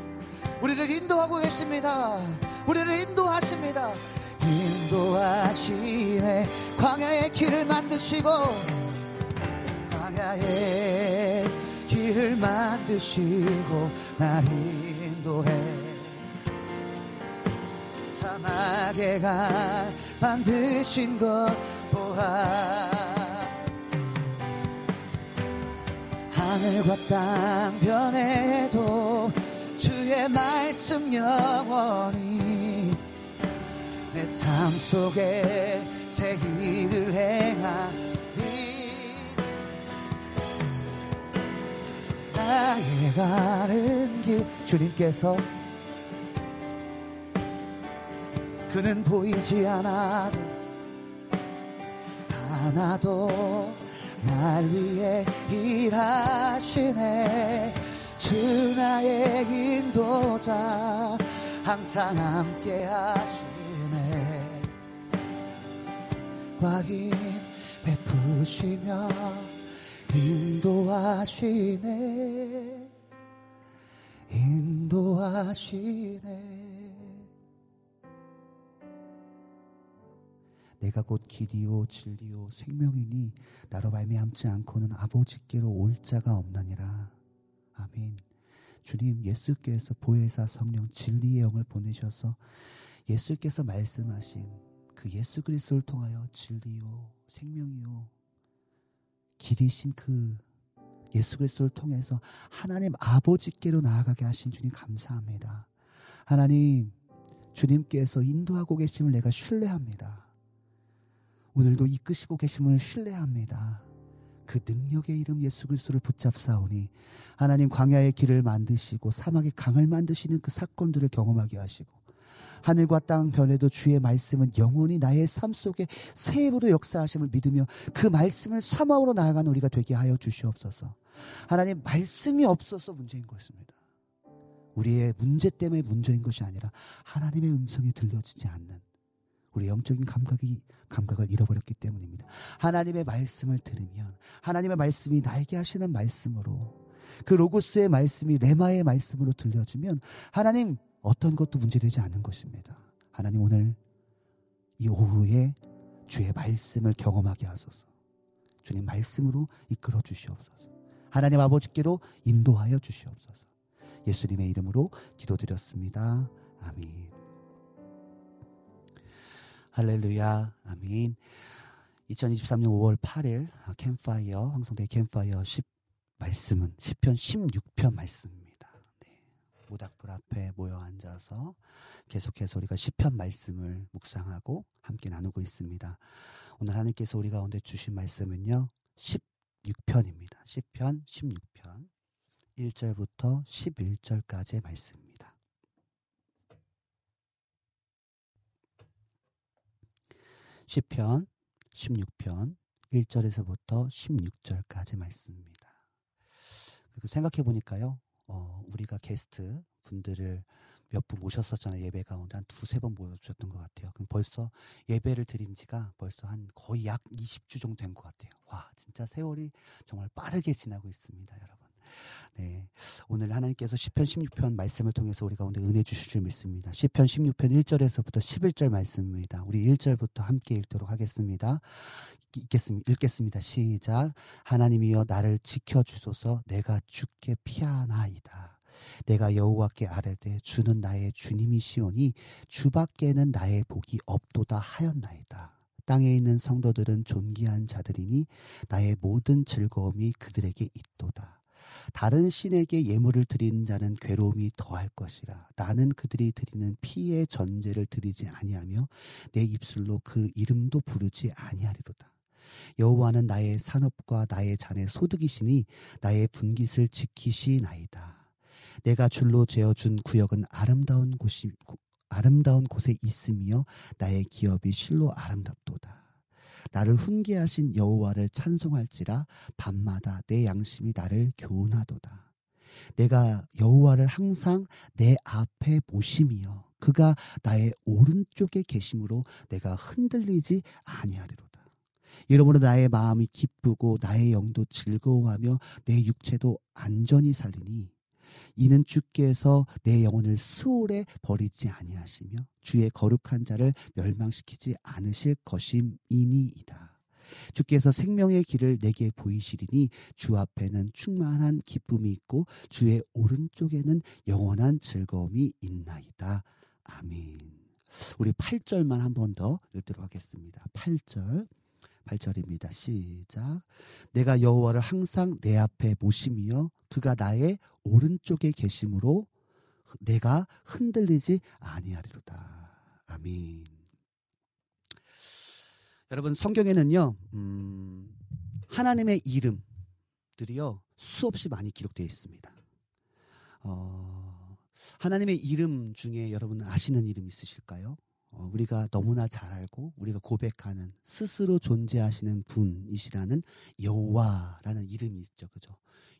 Speaker 2: 우리를 인도하고 계십니다. 우리를 인도하십니다. 인도하시네. 광야의 길을 만드시고 광야의 길을 만드시고 날 인도해. 사막에 가 만드신 것 보라. 하늘과 땅 변해도 주의 말씀 영원히 내 삶 속에 새 일을 행하 니 나의 가는 길 주님께서 그는 보이지 않아도 하나도 날 위해 일하시네. 주 나의 인도자 항상 함께 하시네. 과인 베푸시며 인도하시네 인도하시네 내가 곧 길이요 진리요 생명이니 나로 말미암지 않고는 아버지께로 올 자가 없나니라. 아멘. 주님 예수께서 보혜사 성령 진리의 영을 보내셔서 예수께서 말씀하신 그 예수 그리스도를 통하여 진리요 생명이요 길이신 그 예수 그리스도를 통해서 하나님 아버지께로 나아가게 하신 주님 감사합니다. 하나님 주님께서 인도하고 계심을 내가 신뢰합니다. 오늘도 이끄시고 계심을 신뢰합니다. 그 능력의 이름 예수 그리스도를 붙잡사오니 하나님 광야의 길을 만드시고 사막의 강을 만드시는 그 사건들을 경험하게 하시고 하늘과 땅 변해도 주의 말씀은 영원히 나의 삶 속에 새 힘으로 역사하심을 믿으며 그 말씀을 사망으로 나아가는 우리가 되게 하여 주시옵소서. 하나님 말씀이 없어서 문제인 것입니다. 우리의 문제 때문에 문제인 것이 아니라 하나님의 음성이 들려지지 않는 우리 영적인 감각이 감각을 잃어버렸기 때문입니다. 하나님의 말씀을 들으면 하나님의 말씀이 나에게 하시는 말씀으로 그 로고스의 말씀이 레마의 말씀으로 들려주면 하나님 어떤 것도 문제되지 않는 것입니다. 하나님 오늘 이 오후에 주의 말씀을 경험하게 하소서. 주님 말씀으로 이끌어 주시옵소서. 하나님 아버지께로 인도하여 주시옵소서. 예수님의 이름으로 기도드렸습니다. 아멘. 할렐루야. 아멘. 2023년 5월 8일 캠파이어 황성대 캠파이어 10 말씀은 10편 16편 말씀입니다. 네. 모닥불 앞에 모여 앉아서 계속해서 우리가 10편 말씀을 묵상하고 함께 나누고 있습니다. 오늘 하나님께서 우리 가운데 주신 말씀은요. 16편입니다. 10편 16편 1절부터 11절까지의 말씀입니다. 시편 16편 1절에서부터 16절까지 말씀입니다. 생각해 보니까요, 어, 우리가 게스트 분들을 몇 분 모셨었잖아요. 예배 가운데 한 두세 번 모여주셨던 것 같아요. 그럼 벌써 예배를 드린 지가 벌써 한 거의 약 20주 정도 된 것 같아요. 와, 진짜 세월이 정말 빠르게 지나고 있습니다, 여러분. 네. 오늘 하나님께서 10편 16편 말씀을 통해서 우리 가운데 은혜 주실 줄 믿습니다. 10편 16편 1절에서부터 11절 말씀입니다. 우리 1절부터 함께 읽도록 하겠습니다. 읽겠습니다. 읽겠습니다. 시작. 하나님이여 나를 지켜 주소서 내가 죽게 피하나이다. 내가 여호와께 아뢰되 주는 나의 주님이시오니 주밖에는 나의 복이 없도다 하였나이다. 땅에 있는 성도들은 존귀한 자들이니 나의 모든 즐거움이 그들에게 있도다. 다른 신에게 예물을 드린 자는 괴로움이 더할 것이라. 나는 그들이 드리는 피의 전제를 드리지 아니하며 내 입술로 그 이름도 부르지 아니하리로다. 여호와는 나의 산업과 나의 잔의 소득이시니 나의 분깃을 지키시나이다. 내가 줄로 재어준 구역은 아름다운 곳이 아름다운 곳에 있으며 나의 기업이 실로 아름답도다. 나를 훈계하신 여호와를 찬송할지라 밤마다 내 양심이 나를 교훈하도다. 내가 여호와를 항상 내 앞에 보심이여 그가 나의 오른쪽에 계심으로 내가 흔들리지 아니하리로다. 이러므로 나의 마음이 기쁘고 나의 영도 즐거워하며 내 육체도 안전히 살리니 이는 주께서 내 영혼을 수월에 버리지 아니하시며 주의 거룩한 자를 멸망시키지 않으실 것임이니이다. 주께서 생명의 길을 내게 보이시리니 주 앞에는 충만한 기쁨이 있고 주의 오른쪽에는 영원한 즐거움이 있나이다. 아멘. 우리 8절만 한 번 더 읽도록 하겠습니다. 8절. 8절입니다. 시작. 내가 여호와를 항상 내 앞에 모심이여 그가 나의 오른쪽에 계심으로 내가 흔들리지 아니하리로다. 아멘. 여러분 성경에는요. 음, 하나님의 이름들이요. 수없이 많이 기록되어 있습니다. 어, 하나님의 이름 중에 여러분 아시는 이름 있으실까요? 어, 우리가 너무나 잘 알고 우리가 고백하는 스스로 존재하시는 분이시라는 여호와라는 이름이 있죠. 그죠?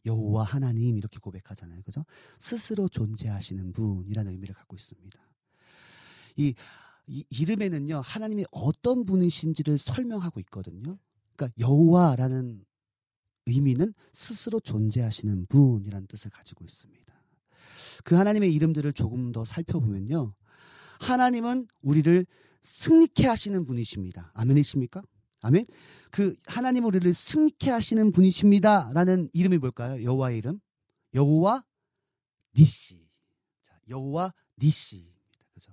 Speaker 2: 여호와 하나님 이렇게 고백하잖아요. 그죠? 스스로 존재하시는 분이라는 의미를 갖고 있습니다. 이, 이 이름에는요. 하나님이 어떤 분이신지를 설명하고 있거든요. 그러니까 여호와라는 의미는 스스로 존재하시는 분이라는 뜻을 가지고 있습니다. 그 하나님의 이름들을 조금 더 살펴보면요. 하나님은 우리를 승리케 하시는 분이십니다. 아멘이십니까? 아멘. 그 하나님 우리를 승리케 하시는 분이십니다라는 이름이 뭘까요? 여호와의 이름. 여호와 니시. 자, 여호와 니시입니다. 그죠?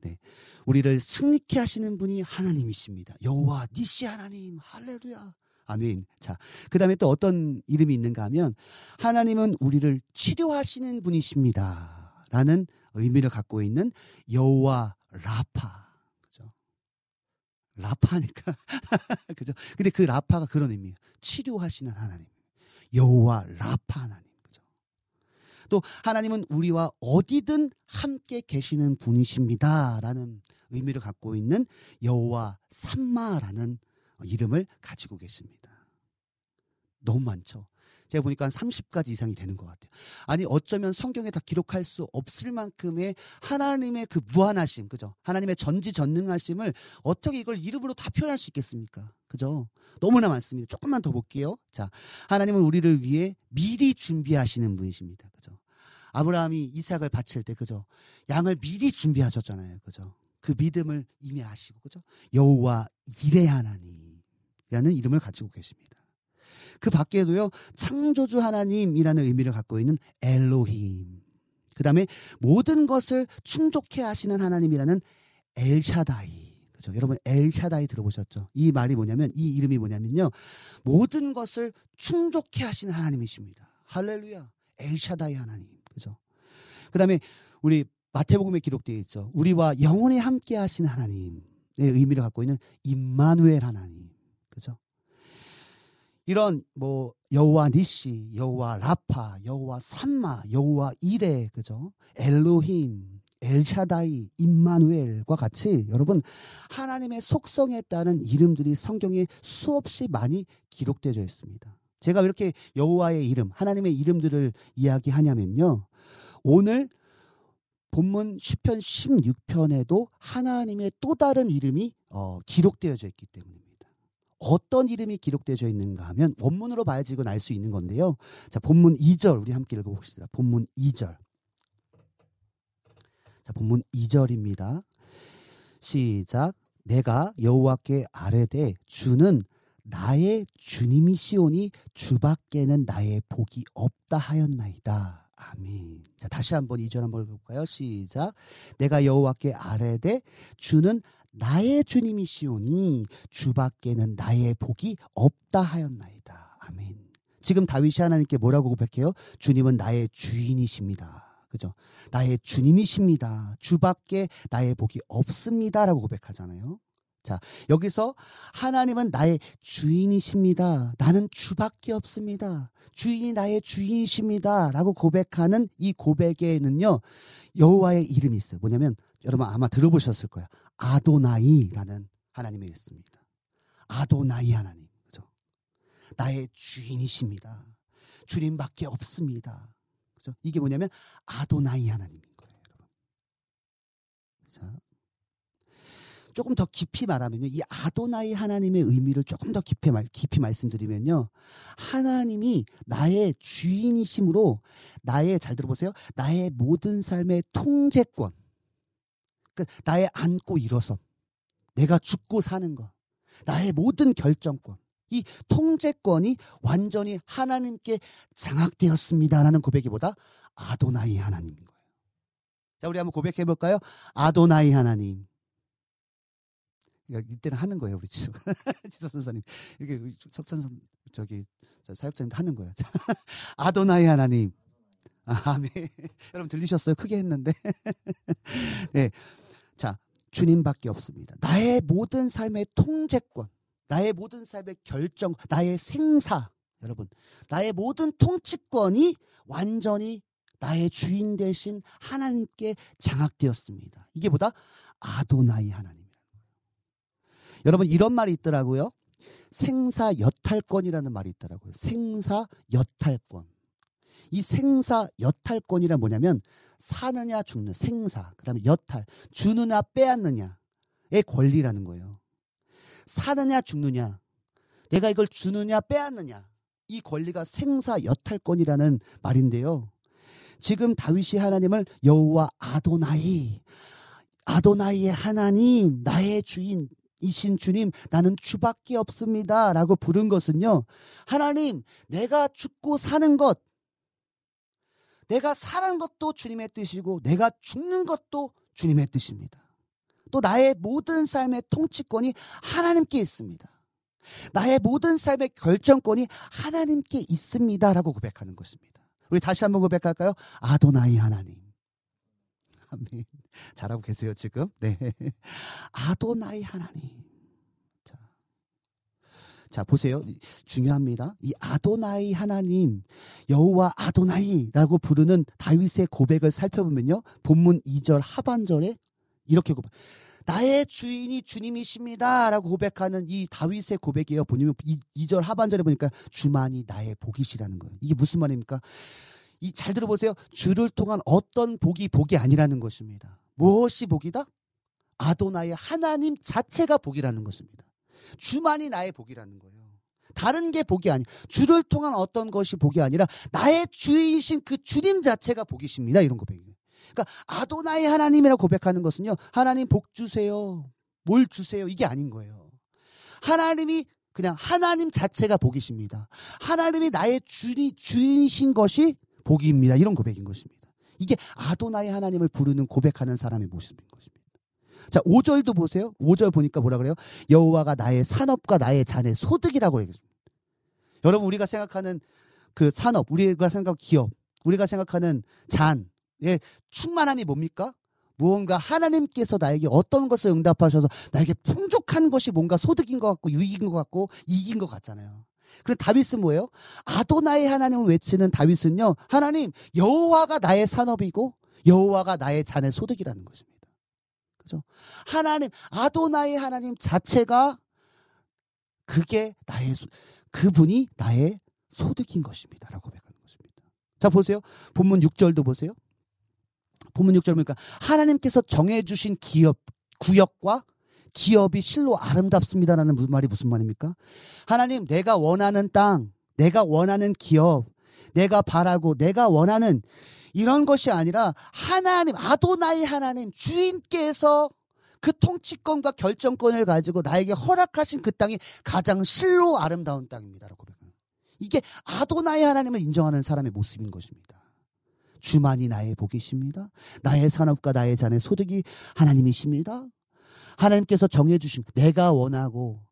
Speaker 2: 네. 우리를 승리케 하시는 분이 하나님이십니다. 여호와 니시 하나님. 할렐루야. 아멘. 자, 그 다음에 또 어떤 이름이 있는가 하면, 하나님은 우리를 치료하시는 분이십니다. 라는 의미를 갖고 있는 여호와 라파. 라파니까. (laughs) 그죠? 근데 그 라파가 그런 의미예요. 치료하시는 하나님. 여호와 라파 하나님. 그죠? 또 하나님은 우리와 어디든 함께 계시는 분이십니다라는 의미를 갖고 있는 여호와 삼마라는 이름을 가지고 계십니다. 너무 많죠. 제가 보니까 한 30가지 이상이 되는 것 같아요. 아니 어쩌면 성경에 다 기록할 수 없을 만큼의 하나님의 그 무한하심, 그죠? 하나님의 전지전능하심을 어떻게 이걸 이름으로 다 표현할 수 있겠습니까? 그죠? 너무나 많습니다. 조금만 더 볼게요. 자, 하나님은 우리를 위해 미리 준비하시는 분이십니다. 그죠? 아브라함이 이삭을 바칠 때, 그죠? 양을 미리 준비하셨잖아요. 그죠? 그 믿음을 이미 아시고, 그죠? 여호와 이레 하나님이라는 이름을 가지고 계십니다. 그 밖에도요, 창조주 하나님이라는 의미를 갖고 있는 엘로힘. 그 다음에 모든 것을 충족해 하시는 하나님이라는 엘샤다이. 여러분, 엘샤다이 들어보셨죠? 이 말이 뭐냐면, 이 이름이 뭐냐면요. 모든 것을 충족해 하시는 하나님이십니다. 할렐루야. 엘샤다이 하나님. 그죠? 그 다음에 우리 마태복음에 기록되어 있죠. 우리와 영원히 함께 하시는 하나님의 의미를 갖고 있는 임마누엘 하나님. 그죠? 이런 뭐 여호와 니시, 여호와 라파, 여호와 삼마, 여호와 이레, 그죠? 엘로힘, 엘샤다이, 임마누엘과 같이 여러분 하나님의 속성에 따른 이름들이 성경에 수없이 많이 기록되어 있습니다. 제가 왜 이렇게 여호와의 이름, 하나님의 이름들을 이야기하냐면요. 오늘 본문 10편 16편에도 하나님의 또 다른 이름이 어, 기록되어져 있기 때문입니다. 어떤 이름이 기록되어 있는가 하면 원문으로 봐야지 이건 알 수 있는 건데요. 자, 본문 2절 우리 함께 읽어 봅시다. 본문 2절. 자, 본문 2절입니다. 시작. 내가 여호와께 아뢰되 주는 나의 주님이시오니 주밖에는 나의 복이 없다 하였나이다. 아멘. 자, 다시 한번 2절 한번 볼까요? 시작. 내가 여호와께 아뢰되 주는 나의 주님이시오니 주 밖에는 나의 복이 없다 하였나이다. 아멘. 지금 다윗이 하나님께 뭐라고 고백해요? 주님은 나의 주인이십니다. 그죠? 나의 주님이십니다. 주 밖에 나의 복이 없습니다 라고 고백하잖아요. 자, 여기서 하나님은 나의 주인이십니다. 나는 주밖에 없습니다. 주인이 나의 주인이십니다. 라고 고백하는 이 고백에는요, 여호와의 이름이 있어요. 뭐냐면, 여러분 아마 들어보셨을 거예요. 아도나이라는 하나님이 있습니다. 아도나이 하나님. 그죠? 나의 주인이십니다. 주님밖에 없습니다. 그죠? 이게 뭐냐면 아도나이 하나님인 거예요, 여러분. 자. 조금 더 깊이 말하면요. 이 아도나이 하나님의 의미를 조금 더 깊이, 말, 깊이 말씀드리면요. 하나님이 나의 주인이심으로 나의, 잘 들어 보세요. 나의 모든 삶의 통제권, 그 나의 안고 일어섬, 내가 죽고 사는 것, 나의 모든 결정권, 이 통제권이 완전히 하나님께 장악되었습니다라는 고백이보다 아도나이 하나님인 거예요. 자, 우리 한번 고백해 볼까요? 아도나이 하나님. 이때는 하는 거예요, 우리 지석, 지석 선사님. 이렇게 석찬 저기 사역자님 하는 거예요. (laughs) 아도나이 하나님. 아, 아멘. (laughs) 여러분 들리셨어요? 크게 했는데. (laughs) 네. 자, 주님밖에 없습니다. 나의 모든 삶의 통제권, 나의 모든 삶의 결정, 나의 생사, 여러분, 나의 모든 통치권이 완전히 나의 주인 대신 하나님께 장악되었습니다. 이게 보다 아도나이 하나님이라는 거예요. 여러분, 이런 말이 있더라고요. 생사 여탈권이라는 말이 있더라고요. 생사 여탈권. 이 생사 여탈권이란 뭐냐면 사느냐 죽는 생사 그다음에 여탈 주느냐 빼앗느냐의 권리라는 거예요. 사느냐 죽느냐 내가 이걸 주느냐 빼앗느냐 이 권리가 생사 여탈권이라는 말인데요. 지금 다윗이 하나님을 여호와 아도나이 아도나이의 하나님 나의 주인 이신 주님, 나는 주밖에 없습니다. 라고 부른 것은요, 하나님, 내가 죽고 사는 것, 내가 사는 것도 주님의 뜻이고 내가 죽는 것도 주님의 뜻입니다. 또 나의 모든 삶의 통치권이 하나님께 있습니다. 나의 모든 삶의 결정권이 하나님께 있습니다라고 고백하는 것입니다. 우리 다시 한번 고백할까요? 아도나이 하나님. 아멘. 잘하고 계세요, 지금? 네. 아도나이 하나님. 자, 보세요. 중요합니다. 이 아도나이 하나님, 여호와 아도나이라고 부르는 다윗의 고백을 살펴보면요. 본문 2절 하반절에 이렇게 고백. 나의 주인이 주님이십니다. 라고 고백하는 이 다윗의 고백이에요. 보면 2절 하반절에 보니까 주만이 나의 복이시라는 거예요. 이게 무슨 말입니까? 이 잘 들어보세요. 주를 통한 어떤 복이 복이 아니라는 것입니다. 무엇이 복이다? 아도나의 하나님 자체가 복이라는 것입니다. 주만이 나의 복이라는 거예요. 다른 게 복이 아니. 주를 통한 어떤 것이 복이 아니라 나의 주인이신 그 주님 자체가 복이십니다. 이런 고백이에요. 그러니까 아도나의 하나님이라고 고백하는 것은요. 하나님 복 주세요. 뭘 주세요? 이게 아닌 거예요. 하나님이 그냥 하나님 자체가 복이십니다. 하나님이 나의 주인, 주인이신 것이 복입니다. 이런 고백인 것입니다. 이게 아도나의 하나님을 부르는 고백하는 사람의 모습인 것입니다. 자, 5절도 보세요. 5절 보니까 뭐라 그래요? 여호와가 나의 산업과 나의 잔의 소득이라고 얘기했습니다. 여러분 우리가 생각하는 그 산업, 우리가 생각하는 기업, 우리가 생각하는 잔의 충만함이 뭡니까? 무언가 하나님께서 나에게 어떤 것을 응답하셔서 나에게 풍족한 것이 뭔가 소득인 것 같고 유익인 것 같고 이익인 것 같잖아요. 그럼 다윗은 뭐예요? 아도나의 하나님을 외치는 다윗은요. 하나님 여호와가 나의 산업이고 여호와가 나의 잔의 소득이라는 것입니다. 그죠? 하나님 아도나의 하나님 자체가 그게 나의 소, 그분이 나의 소득인 것입니다라고 고백하는 것입니다. 자 보세요. 본문 6절도 보세요. 본문 6절 보니까 하나님께서 정해 주신 기업 구역과 기업이 실로 아름답습니다라는 말이 무슨 말입니까? 하나님 내가 원하는 땅, 내가 원하는 기업, 내가 바라고 내가 원하는 이런 것이 아니라 하나님 아도나이 하나님 주인께서 그 통치권과 결정권을 가지고 나에게 허락하신 그 땅이 가장 실로 아름다운 땅입니다라고 고백하는 이게 아도나이 하나님을 인정하는 사람의 모습인 것입니다. 주만이 나의 복이십니다. 나의 산업과 나의 잔의 소득이 하나님이십니다. 하나님께서 정해주신 내가 원하고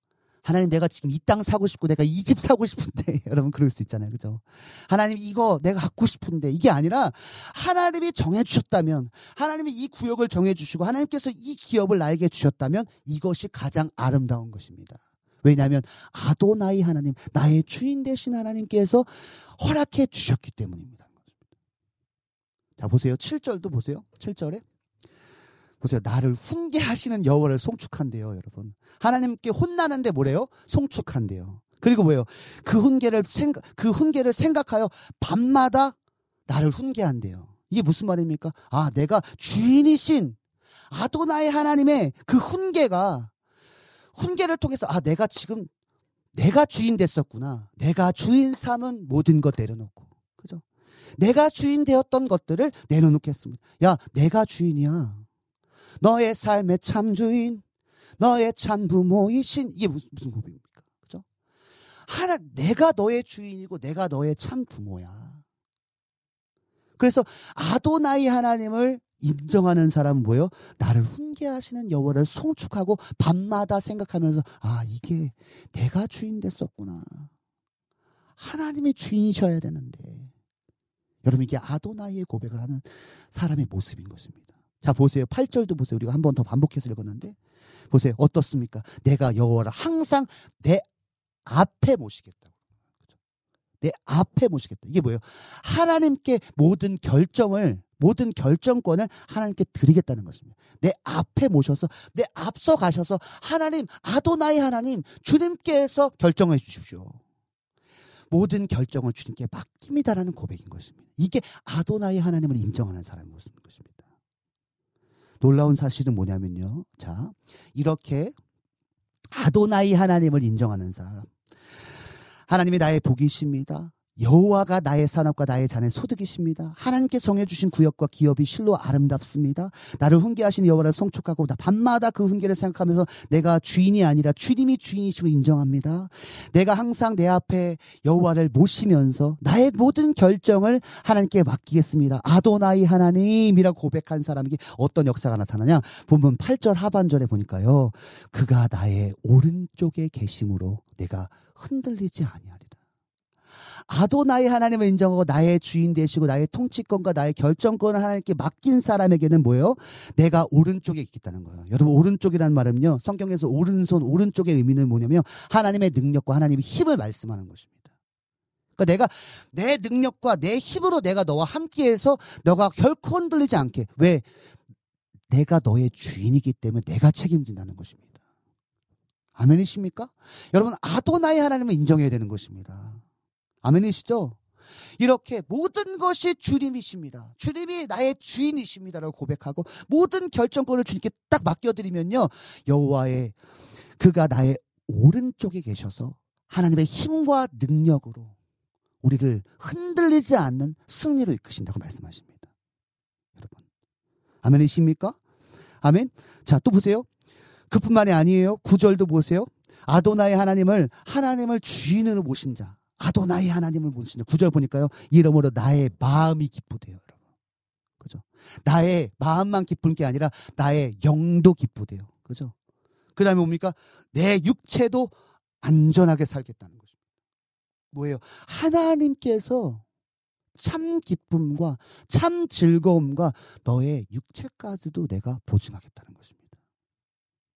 Speaker 2: 하나님 내가 지금 이 땅 사고 싶고 내가 이 집 사고 싶은데 (laughs) 여러분 그럴 수 있잖아요. 그죠? 하나님 이거 내가 갖고 싶은데 이게 아니라 하나님이 정해 주셨다면 하나님이 이 구역을 정해 주시고 하나님께서 이 기업을 나에게 주셨다면 이것이 가장 아름다운 것입니다. 왜냐하면 아도나이 하나님 나의 주인 되신 하나님께서 허락해 주셨기 때문입니다. 자 보세요. 7절도 보세요. 7절에 보세요. 나를 훈계하시는 여호와를 송축한대요, 여러분. 하나님께 혼나는데 뭐래요? 송축한대요. 그리고 뭐예요? 그 훈계를 생각 그 훈계를 생각하여 밤마다 나를 훈계한대요. 이게 무슨 말입니까? 아, 내가 주인이신 아도나의 하나님의 그 훈계가 훈계를 통해서 아, 내가 지금 내가 주인 됐었구나. 내가 주인 삼은 모든 것 내려놓고. 그죠? 내가 주인 되었던 것들을 내려놓겠습니다. 야, 내가 주인이야. 너의 삶의 참 주인, 너의 참 부모이신 이게 무슨 무슨 고백입니까? 그죠? 하나 내가 너의 주인이고 내가 너의 참 부모야. 그래서 아도나이 하나님을 인정하는 사람은 뭐예요? 나를 훈계하시는 여호와를 송축하고 밤마다 생각하면서 아 이게 내가 주인 됐었구나. 하나님이 주인이셔야 되는데 여러분 이게 아도나이의 고백을 하는 사람의 모습인 것입니다. 자 보세요. 8절도 보세요. 우리가 한 번 더 반복해서 읽었는데 보세요. 어떻습니까? 내가 여호와를 항상 내 앞에 모시겠다고. 그죠? 내 앞에 모시겠다. 이게 뭐예요? 하나님께 모든 결정을 모든 결정권을 하나님께 드리겠다는 것입니다. 내 앞에 모셔서 내 앞서 가셔서 하나님 아도나이 하나님 주님께서 결정해 주십시오. 모든 결정을 주님께 맡깁니다라는 고백인 것입니다. 이게 아도나이 하나님을 인정하는 사람의 모습인 것입니다. 놀라운 사실은 뭐냐면요. 자, 이렇게 아도나이 하나님을 인정하는 사람. 하나님이 나의 복이십니다. 여호와가 나의 산업과 나의 잔의 소득이십니다. 하나님께 정해주신 구역과 기업이 실로 아름답습니다. 나를 훈계하신 여호와를 송축하고 나 밤마다 그 훈계를 생각하면서 내가 주인이 아니라 주님이 주인이심을 인정합니다. 내가 항상 내 앞에 여호와를 모시면서 나의 모든 결정을 하나님께 맡기겠습니다. 아도나이 하나님이라고 고백한 사람에게 어떤 역사가 나타나냐? 본문 8절 하반절에 보니까요. 그가 나의 오른쪽에 계심으로 내가 흔들리지 아니하리라. 아도나이 하나님을 인정하고 나의 주인 되시고 나의 통치권과 나의 결정권을 하나님께 맡긴 사람에게는 뭐예요? 내가 오른쪽에 있겠다는 거예요. 여러분 오른쪽이라는 말은요. 성경에서 오른손 오른쪽의 의미는 뭐냐면 하나님의 능력과 하나님의 힘을 말씀하는 것입니다. 그러니까 내가 내 능력과 내 힘으로 내가 너와 함께해서 너가 결코 흔들리지 않게 왜 내가 너의 주인이기 때문에 내가 책임진다는 것입니다. 아멘이십니까? 여러분 아도나이 하나님을 인정해야 되는 것입니다. 아멘이시죠? 이렇게 모든 것이 주님이십니다. 주님이 나의 주인이십니다라고 고백하고 모든 결정권을 주님께 딱 맡겨드리면요 여호와의 그가 나의 오른쪽에 계셔서 하나님의 힘과 능력으로 우리를 흔들리지 않는 승리로 이끄신다고 말씀하십니다. 여러분 아멘이십니까? 아멘. 자 또 보세요. 그뿐만이 아니에요. 구절도 보세요. 아도나의 하나님을 하나님을 주인으로 모신 자. 아도나의 하나님을 자. 구절 보니까요. 이러므로 나의 마음이 기쁘대요, 여러분. 그죠? 나의 마음만 기쁜 게 아니라 나의 영도 기쁘대요. 그죠? 그 다음에 뭡니까? 내 육체도 안전하게 살겠다는 거죠. 뭐예요? 하나님께서 참 기쁨과 참 즐거움과 너의 육체까지도 내가 보증하겠다는 것입니다.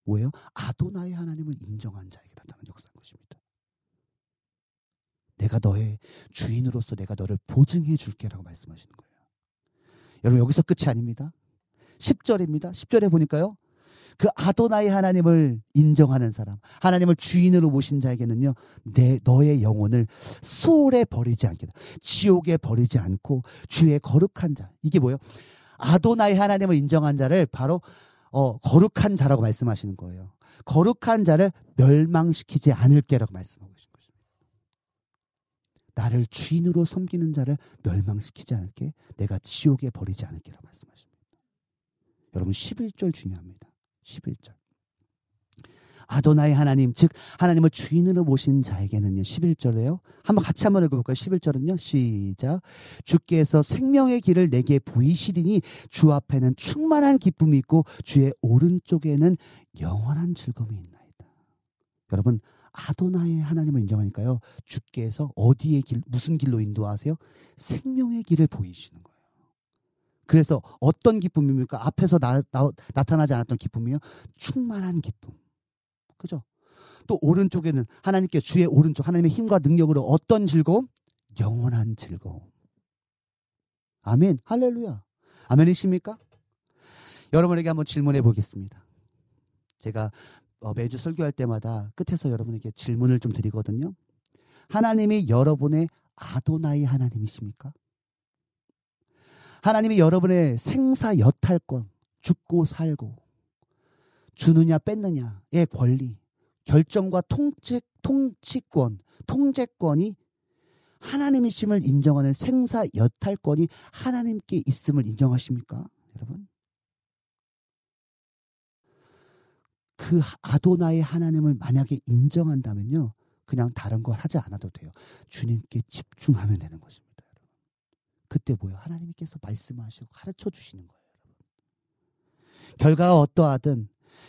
Speaker 2: 뭐예요? 아도나의 하나님을 인정한 자에게 나타나는 것입니다. 내가 너의 주인으로서 내가 너를 보증해 줄게라고 말씀하시는 거예요. 여러분 여기서 끝이 아닙니다. 10절입니다. 10절에 보니까요. 그 아도나의 하나님을 인정하는 사람, 하나님을 주인으로 모신 자에게는요, 내, 너의 영혼을 소홀에 버리지 않게, 지옥에 버리지 않고 주의 거룩한 자. 이게 뭐예요? 아도나의 하나님을 인정한 자를 바로 어, 거룩한 자라고 말씀하시는 거예요. 거룩한 자를 멸망시키지 않을게라고 말씀하고. 나를 주인으로 섬기는 자를 멸망시키지 않을게, 내가 지옥에 버리지 않을게라고 말씀하십니다. 여러분 11절 중요합니다. 11절. 아도나의 하나님, 즉 하나님을 주인으로 모신 자에게는요. 11절에요. 한번 같이 한번 읽어 볼까요? 11절은요. 시작. 주께서 생명의 길을 내게 보이시리니 주 앞에는 충만한 기쁨이 있고 주의 오른쪽에는 영원한 즐거움이 있나이다. 여러분 아도나의 하나님을 인정하니까요. 주께서 어디의 길, 무슨 길로 인도하세요? 생명의 길을 보이시는 거예요. 그래서 어떤 기쁨입니까? 앞에서 나, 나, 나 타나지 않았던 기쁨이요. 충만한 기쁨. 그죠? 또 오른쪽에는 하나님께 주의 오른쪽 하나님의 힘과 능력으로 어떤 즐거움? 영원한 즐거움. 아멘. 할렐루야. 아멘이십니까? 여러분에게 한번 질문해 보겠습니다. 제가 어, 매주 설교할 때마다 끝에서 여러분에게 질문을 좀 드리거든요. 하나님이 여러분의 아도나이 하나님이십니까? 하나님이 여러분의 생사 여탈권, 죽고 살고, 주느냐 뺐느냐의 권리, 결정과 통치, 통치권, 통제권이 하나님이심을 인정하는 생사 여탈권이 하나님께 있음을 인정하십니까? 여러분? 그 아도나의 하나님을 만약에 인정한다면요. 그냥 다른 걸 하지 않아도 돼요. 주님께 집중하면 되는 것입니다. 여러분. 그때 뭐예요? 하나님께서 말씀하시고 가르쳐 주시는 거예요. 여러분. 결과가 어떠하든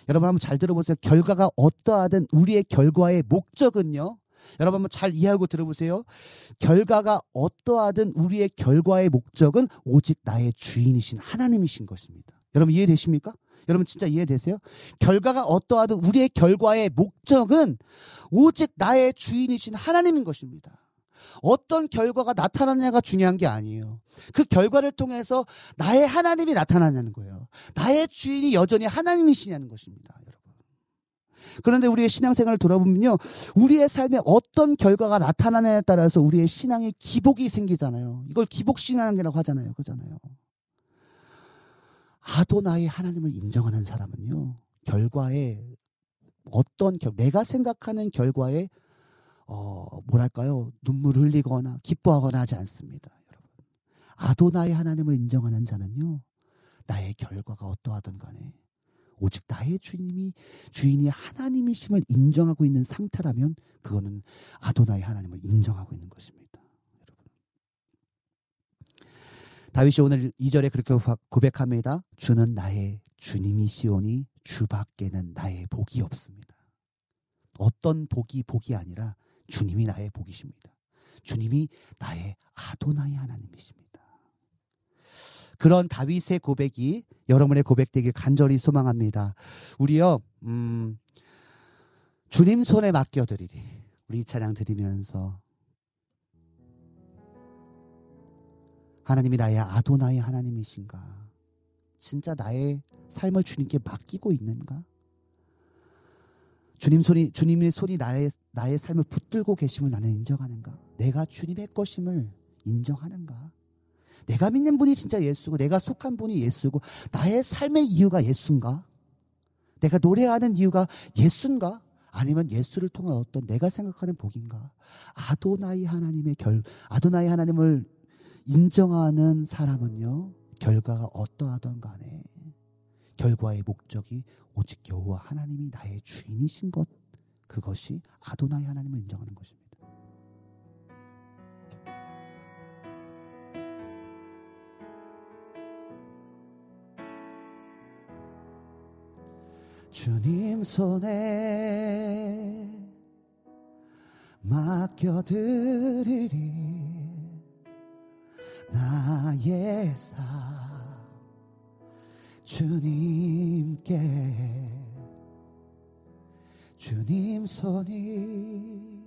Speaker 2: 여러분 한번 잘 들어보세요. 결과가 어떠하든 우리의 결과의 목적은요. 여러분 한번 잘 이해하고 들어보세요. 결과가 어떠하든 우리의 결과의 목적은 오직 나의 주인이신 하나님이신 것입니다. 여러분 이해되십니까? 여러분 진짜 이해되세요? 결과가 어떠하든 우리의 결과의 목적은 오직 나의 주인이신 하나님인 것입니다. 어떤 결과가 나타나냐가 중요한 게 아니에요. 그 결과를 통해서 나의 하나님이 나타나냐는 거예요. 나의 주인이 여전히 하나님이시냐는 것입니다. 그런데 우리의 신앙생활을 돌아보면요. 우리의 삶에 어떤 결과가 나타나냐에 따라서 우리의 신앙에 기복이 생기잖아요. 이걸 기복신앙이라고 하잖아요. 그잖아요. 아도나의 하나님을 인정하는 사람은요. 결과에 어떤 결, 내가 생각하는 결과에 어, 뭐랄까요? 눈물 흘리거나 기뻐하거나 하지 않습니다. 여러분. 아도나의 하나님을 인정하는 자는요. 나의 결과가 어떠하든 간에 오직 나의 주님이 주인이 하나님이심을 인정하고 있는 상태라면 그거는 아도나의 하나님을 인정하고 있는 것입니다. 여러분. 다윗이 오늘 2절에 그렇게 고백합니다. 주는 나의 주님이시오니 주밖에는 나의 복이 없습니다. 어떤 복이 복이 아니라 주님이 나의 복이십니다. 주님이 나의 아도나이 하나님이십니다. 그런 다윗의 고백이 여러분의 고백되길 간절히 소망합니다. 우리요, 음, 주님 손에 맡겨드리리. 우리 찬양 드리면서 하나님이 나의 아도나이 하나님이신가? 진짜 나의 삶을 주님께 맡기고 있는가? 주님 손이 주님의 손이 나의 나의 삶을 붙들고 계심을 나는 인정하는가? 내가 주님의 것임을 인정하는가? 내가 믿는 분이 진짜 예수고 내가 속한 분이 예수고 나의 삶의 이유가 예수인가? 내가 노래하는 이유가 예수인가? 아니면 예수를 통한 어떤 내가 생각하는 복인가? 아도나이 하나님의 결 아도나이 하나님을 인정하는 사람은요 결과가 어떠하던 간에 결과의 목적이 오직 여호와 하나님이 나의 주인이신 것 그것이 아도나이 하나님을 인정하는 것입니다. 주님 손에 맡겨드리리 나의 삶. 주님께 주님 손이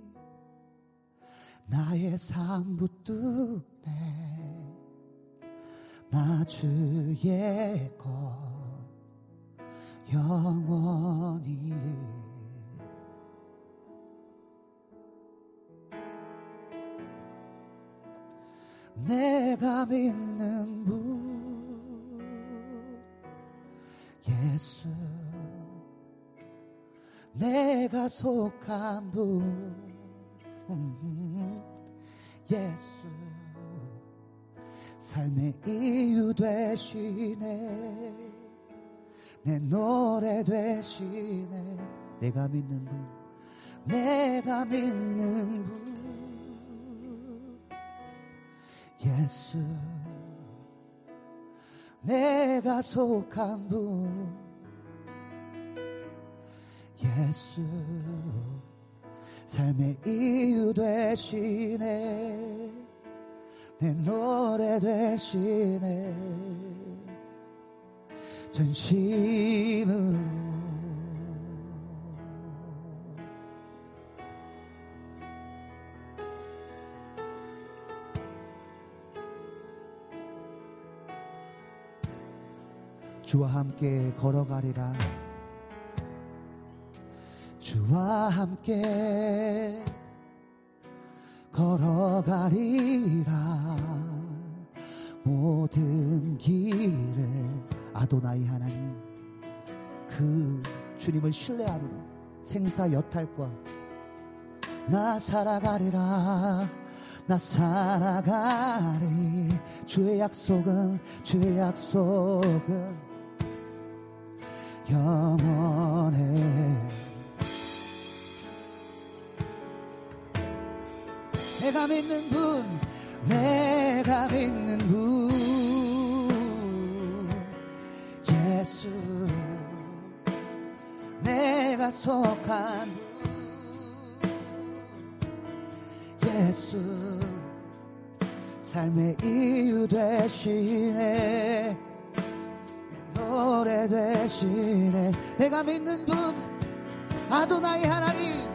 Speaker 2: 나의 삶 붙드네. 나 주의 것 영원히 내가 믿는 분 예수. 내가 속한 분 음, 예수. 삶의 이유 되시네. 내 노래 되시네. 내가 믿는 분 내가 믿는 분 예수 내가 속한 분. 예수 삶의 이유 되시네 내 노래 되시네 전심으 주와 함께 걸어가리라. 주와 함께 걸어가리라. 모든 길을 아도나이 하나님 그 주님을 신뢰함으로 생사 여탈과 나 살아가리라. 나 살아가리. 주의 약속은 주의 약속은 영원해. 내가 믿는 분 내가 믿는 분. 예수 내가 속한 분. 예수 삶의 이유 되시네 노래 되시네. 내가 믿는 분 아도나이 하나님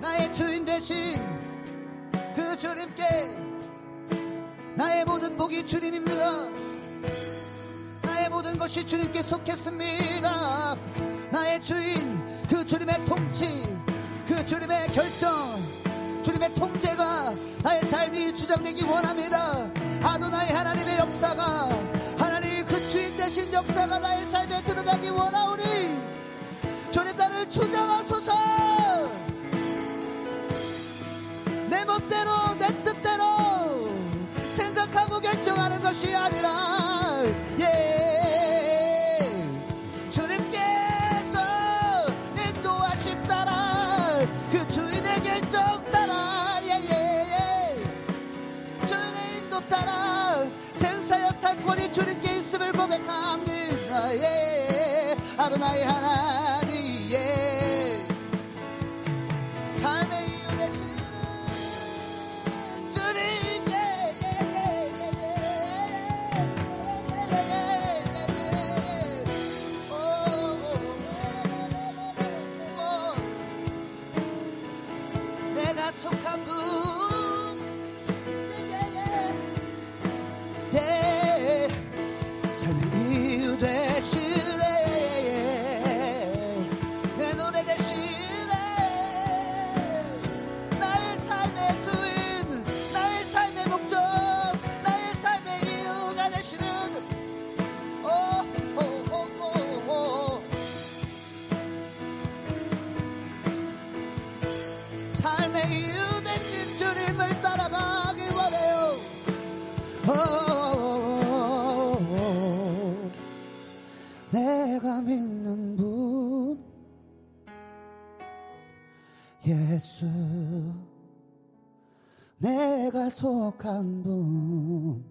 Speaker 2: 나의 주인 되신 그 주님께 나의 모든 복이 주님입니다. 나의 모든 것이 주님께 속했습니다. 나의 주인 그 주님의 통치 그 주님의 결정 주님의 통제가 나의 삶이 주장되기 원합니다. 아도나이 하나님의 역사가 역사가 나의 삶에 드러나기 원하오니 주님 나를 주장하소서. 내 멋대로 예아 예수 내가 속한 분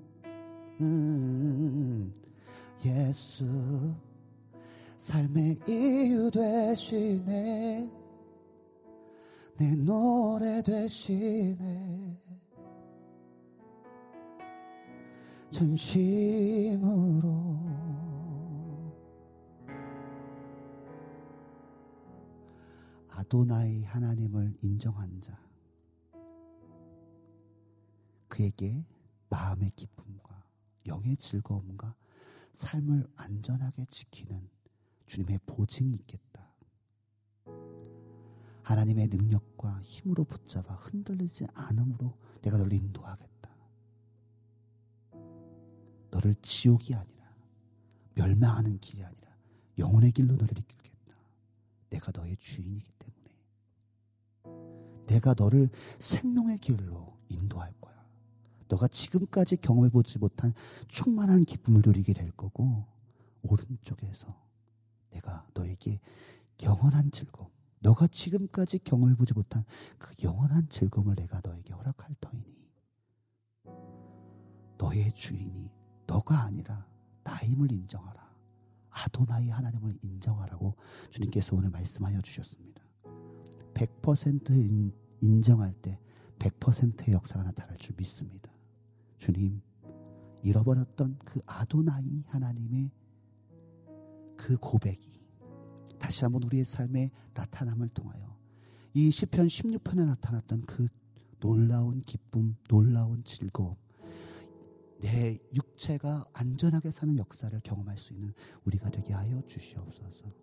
Speaker 2: 음, 예수. 삶의 이유 되시네. 내 노래 되시네. 진심으로 아도나이 하나님을 인정한 자 그에게 마음의 기쁨과 영의 즐거움과 삶을 안전하게 지키는 주님의 보증이 있겠다. 하나님의 능력과 힘으로 붙잡아 흔들리지 않음으로 내가 너를 인도하겠다. 너를 지옥이 아니라 멸망하는 길이 아니라 영혼의 길로 너를 이끌겠다. 내가 너의 주인이기 때문에 내가 너를 생명의 길로 인도할 거야. 너가 지금까지 경험해보지 못한 충만한 기쁨을 누리게 될 거고 오른쪽에서 내가 너에게 영원한 즐거움 너가 지금까지 경험해보지 못한 그 영원한 즐거움을 내가 너에게 허락할 터이니 너의 주인이 너가 아니라 나임을 인정하라 아도나이 하나님을 인정하라고 주님께서 오늘 말씀하여 주셨습니다 100% 인정할 때 100%의 역사가 나타날 줄 믿습니다 주님, 잃어버렸던 그 아도나이 하나님의 그 고백이 다시 한번 우리의 삶에 나타남을 통하여 이 시편 16편에 나타났던 그 놀라운 기쁨, 놀라운 즐거움, 내 육체가 안전하게 사는 역사를 경험할 수 있는 우리가 되게 하여 주시옵소서.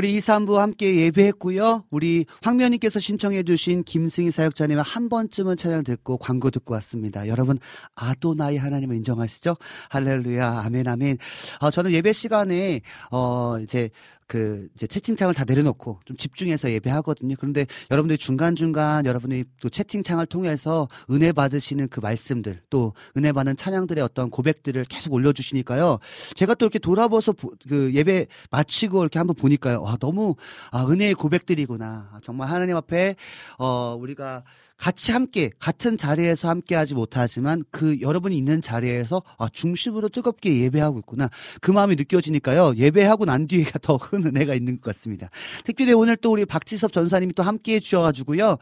Speaker 5: 우리
Speaker 2: 2, 3부 함께 예배했고요. 우리 황면님께서 신청해주신 김승희 사역자님의 한 번쯤은 찬양 듣고 광고 듣고 왔습니다. 여러분, 아도나이 하나님을 인정하시죠? 할렐루야, 아멘, 아멘. 어, 저는 예배 시간에, 어, 이제, 그, 이제 채팅창을 다 내려놓고 좀 집중해서 예배하거든요. 그런데 여러분들이 중간중간 여러분이 또 채팅창을 통해서 은혜 받으시는 그 말씀들, 또 은혜 받는 찬양들의 어떤 고백들을 계속 올려주시니까요. 제가 또 이렇게 돌아봐서 보- 그 예배 마치고 이렇게 한번 보니까요. 와, 너무, 아, 은혜의 고백들이구나. 아, 정말 하나님 앞에, 어, 우리가 같이 함께, 같은 자리에서 함께 하지 못하지만 그 여러분이 있는 자리에서 아, 중심으로 뜨겁게 예배하고 있구나. 그 마음이 느껴지니까요. 예배하고 난 뒤에가 더 큰 은혜가 있는 것 같습니다. 특별히 오늘 또 우리 박지섭 전사님이 또 함께 해 주셔 가지고요.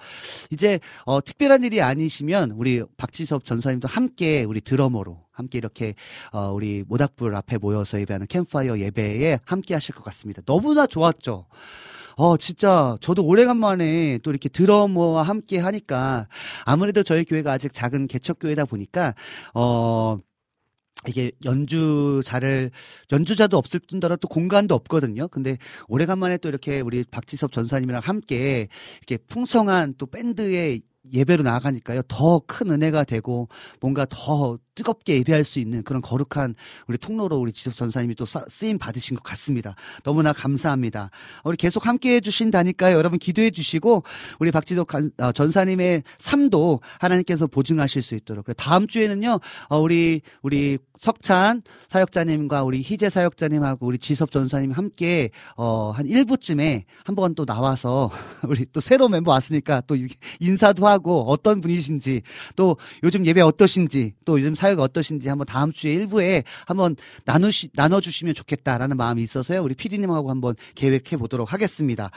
Speaker 2: 이제, 어, 특별한 일이 아니시면 우리 박지섭 전사님도 함께 우리 드러머로 함께 이렇게 어, 우리 모닥불 앞에 모여서 예배하는 캠파이어 예배에 함께 하실 것 같습니다. 너무나 좋았죠. 어, 진짜, 저도 오래간만에 또 이렇게 드러머와 함께 하니까, 아무래도 저희 교회가 아직 작은 개척교회다 보니까, 어, 이게 연주자를 연주자도 없을 뿐더러 또 공간도 없거든요. 근데 오래간만에 또 이렇게 우리 박지섭 전사님이랑 함께 이렇게 풍성한 또 밴드의 예배로 나아가니까요. 더 큰 은혜가 되고 뭔가 더 뜨겁게 예배할 수 있는 그런 거룩한 우리 통로로 우리 지섭 전사님이 또 사- 쓰임 받으신 것 같습니다. 너무나 감사합니다. 우리 계속 함께 해주신다니까요. 여러분 기도해 주시고 우리 박지도 간- 어, 전사님의 삶도 하나님께서 보증하실 수 있도록. 다음 주에는요. 어, 우리 우리 석찬 사역자님과 우리 희재 사역자님하고 우리 지섭 전사님 함께 어, 한 1부쯤에 한번 또 나와서 (laughs) 우리 또 새로운 멤버 왔으니까 또 인사도 하고 어떤 분이신지 또 요즘 예배 어떠신지 또 요즘 사역 어떠신지 한번 다음 주에 일부에 한번 나누시 나눠주시면 좋겠다라는 마음이 있어서요. 우리 피디님하고 한번 계획해 보도록 하겠습니다.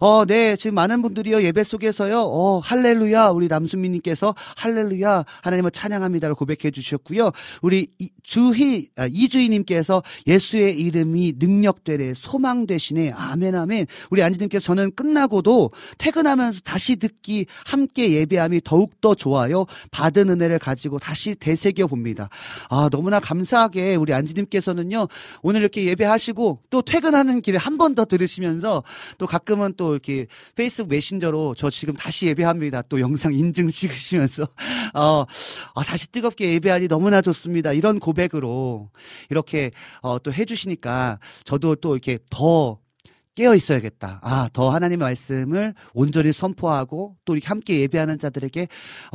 Speaker 2: 어, 네. 지금 많은 분들이요. 예배 속에서요. 어, 할렐루야. 우리 남순미님께서 할렐루야. 하나님을 찬양합니다를 고백해 주셨고요. 우리 이- 주희, 아, 이주희님께서 예수의 이름이 능력되네, 소망되시네. 아멘, 아멘. 우리 안지님께서 저는 끝나고도 퇴근하면서 다시 듣기, 함께 예배함이 더욱더 좋아요. 받은 은혜를 가지고 다시 되새겨 봅니다. 아, 너무나 감사하게 우리 안지님께서는요, 오늘 이렇게 예배하시고 또 퇴근하는 길에 한 번 더 들으시면서 또 가끔은 또 이렇게 페이스북 메신저로 저 지금 다시 예배합니다. 또 영상 인증 찍으시면서 (laughs) 어, 아, 다시 뜨겁게 예배하니 너무나 좋습니다. 이런 고백으로 이렇게 어, 또 해주시니까 저도 또 이렇게 더 깨어 있어야겠다. 아, 더 하나님의 말씀을 온전히 선포하고 또 이렇게 함께 예배하는 자들에게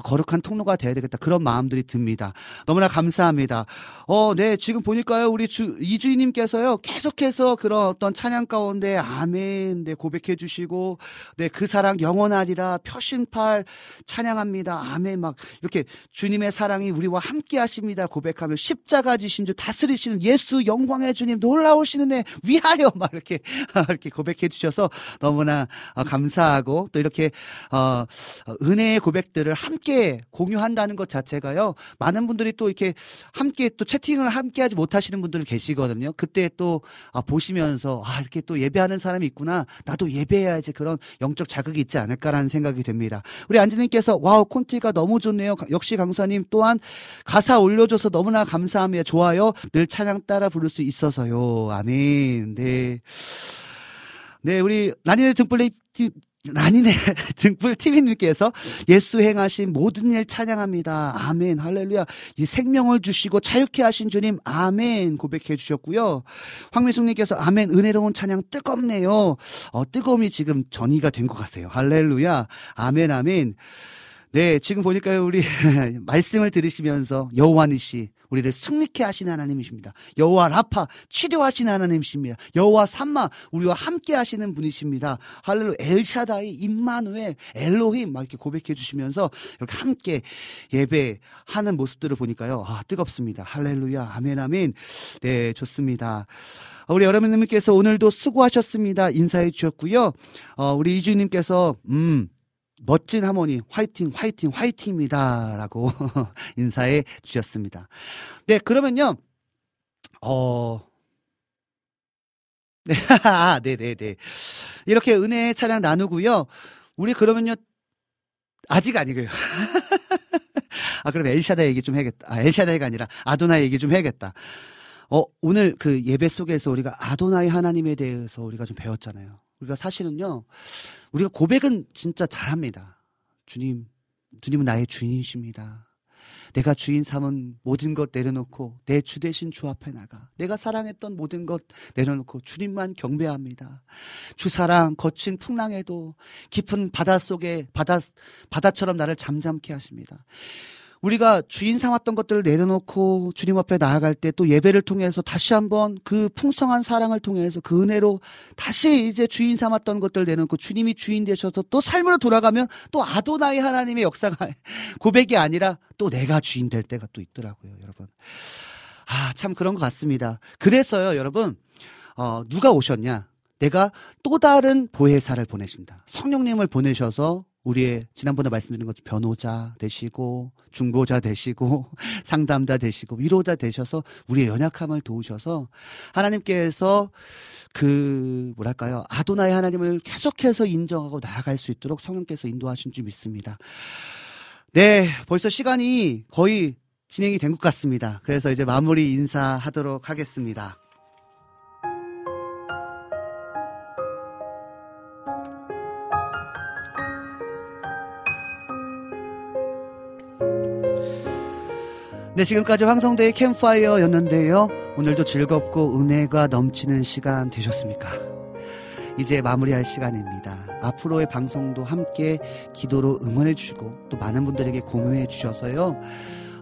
Speaker 2: 거룩한 통로가 되어야 되겠다. 그런 마음들이 듭니다. 너무나 감사합니다. 어, 네, 지금 보니까요, 우리 주, 이주인님께서요, 계속해서 그런 어떤 찬양 가운데 아멘, 네, 고백해 주시고, 네, 그 사랑 영원하리라, 표심팔 찬양합니다. 아멘, 막, 이렇게 주님의 사랑이 우리와 함께 하십니다. 고백하며 십자가 지신 주 다스리시는 예수 영광의 주님 놀라우시는 애 위하여, 막 이렇게, (laughs) 이렇게 고백해 주셔서 너무나 어, 감사하고 또 이렇게, 어, 어, 은혜의 고백들을 함께 공유한다는 것 자체가요, 많은 분들이 또 이렇게 함께 또 채팅을 함께 하지 못하시는 분들 계시거든요. 그때 또 아, 보시면서 아, 이렇게 또 예배하는 사람이 있구나. 나도 예배해야지 그런 영적 자극이 있지 않을까라는 생각이 듭니다. 우리 안지님께서 와우 콘티가 너무 좋네요. 가- 역시 강사님 또한 가사 올려줘서 너무나 감사합니다. 좋아요. 늘 찬양 따라 부를 수 있어서요. 아멘. 네. 네, 우리 라니네 등불 팀 라니네 (laughs) 등불 TV님께서 예수 행하신 모든 일 찬양합니다. 아멘. 할렐루야. 이 생명을 주시고 자유케 하신 주님, 아멘. 고백해 주셨고요. 황미숙님께서 아멘. 은혜로운 찬양 뜨겁네요. 어, 뜨거움이 지금 전이가 된 것 같아요. 할렐루야. 아멘, 아멘. 네, 지금 보니까요, 우리 (laughs) 말씀을 들으시면서 여호와니시 우리를 승리케 하시는 하나님이십니다. 여호와 라파 치료하시는 하나님이십니다. 여호와 삼마 우리와 함께 하시는 분이십니다. 할렐루 엘샤다이 임마누엘 엘로힘 막 이렇게 고백해 주시면서 이렇게 함께 예배하는 모습들을 보니까요. 아, 뜨겁습니다. 할렐루야. 아멘 아멘. 네, 좋습니다. 우리 여러분들께서 오늘도 수고하셨습니다. 인사해 주셨고요. 어, 우리 이주님께서 음 멋진 하모니 화이팅 화이팅 화이팅입니다라고 (laughs) 인사해 주셨습니다. 네 그러면요 어 네, (laughs) 아, 네, 네, 네. 이렇게 은혜 찬양 나누고요. 우리 그러면요 아직 아니고요. (laughs) 아 그럼 엘샤다 얘기 좀 해야겠다. 아 엘샤다이가 아니라 아도나이 얘기 좀 해야겠다. 어 오늘 그 예배 속에서 우리가 아도나이 하나님에 대해서 우리가 좀 배웠잖아요. 우리가 사실은요 우리가 고백은 진짜 잘합니다. 주님, 주님은 나의 주인이십니다. 내가 주인 삼은 모든 것 내려놓고 내 주 대신 주 앞에 나가. 내가 사랑했던 모든 것 내려놓고 주님만 경배합니다. 주 사랑 거친 풍랑에도 깊은 바다 속에 바다 바다처럼 나를 잠잠케 하십니다. 우리가 주인 삼았던 것들을 내려놓고 주님 앞에 나아갈 때 또 예배를 통해서 다시 한번 그 풍성한 사랑을 통해서 그 은혜로 다시 이제 주인 삼았던 것들 내놓고 주님이 주인 되셔서 또 삶으로 돌아가면 또 아도나이 하나님의 역사가 (laughs) 고백이 아니라 또 내가 주인 될 때가 또 있더라고요, 여러분. 아, 참 그런 것 같습니다. 그래서요, 여러분, 어, 누가 오셨냐? 내가 또 다른 보혜사를 보내신다. 성령님을 보내셔서 우리의 지난번에 말씀드린 것처럼 변호자 되시고 중보자 되시고 (laughs) 상담자 되시고 위로자 되셔서 우리의 연약함을 도우셔서 하나님께서 그 뭐랄까요 아도나의 하나님을 계속해서 인정하고 나아갈 수 있도록 성령께서 인도하신 줄 믿습니다. 네, 벌써 시간이 거의 진행이 된 것 같습니다. 그래서 이제 마무리 인사하도록 하겠습니다. 네, 지금까지 황성대의 캠파이어였는데요. 오늘도 즐겁고 은혜가 넘치는 시간 되셨습니까? 이제 마무리할 시간입니다. 앞으로의 방송도 함께 기도로 응원해 주시고 또 많은 분들에게 공유해 주셔서요.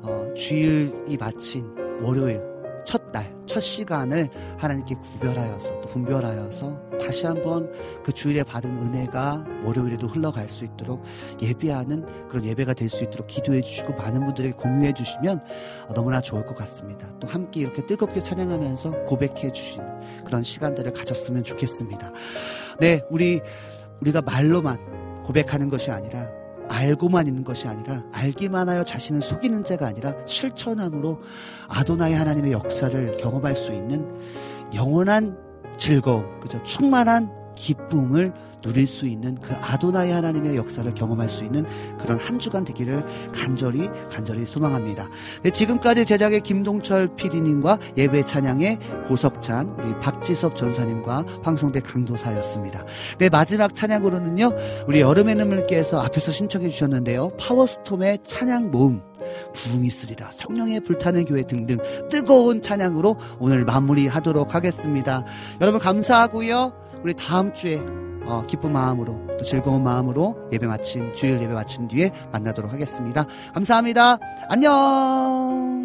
Speaker 2: 어, 주일이 마친 월요일 첫 날, 첫 시간을 하나님께 구별하여서 또 분별하여서 다시 한번 그 주일에 받은 은혜가 월요일에도 흘러갈 수 있도록 예배하는 그런 예배가 될 수 있도록 기도해 주시고 많은 분들에게 공유해 주시면 어, 너무나 좋을 것 같습니다. 또 함께 이렇게 뜨겁게 찬양하면서 고백해 주시는 그런 시간들을 가졌으면 좋겠습니다. 네, 우리 우리가 말로만 고백하는 것이 아니라 알고만 있는 것이 아니라 알기만 하여 자신을 속이는 자가 아니라 실천함으로 아도나이 하나님의 역사를 경험할 수 있는 영원한 즐거움, 그죠? 충만한 기쁨을 누릴 수 있는 그 아도나이 하나님의 역사를 경험할 수 있는 그런 한 주간 되기를 간절히 간절히 소망합니다. 네, 지금까지 제작의 김동철 PD님과 예배 찬양의 고석찬, 우리 박지섭 전사님과 황성대 강도사였습니다. 네, 마지막 찬양으로는요, 우리 여름의 눈물께서 앞에서 신청해 주셨는데요. 파워스톰의 찬양 모음. 부흥이 있으리라 성령의 불타는 교회 등등 뜨거운 찬양으로 오늘 마무리하도록 하겠습니다. 여러분 감사하고요. 우리 다음 주에 어, 기쁜 마음으로 또 즐거운 마음으로 예배 마친 주일 예배 마친 뒤에 만나도록 하겠습니다. 감사합니다. 안녕.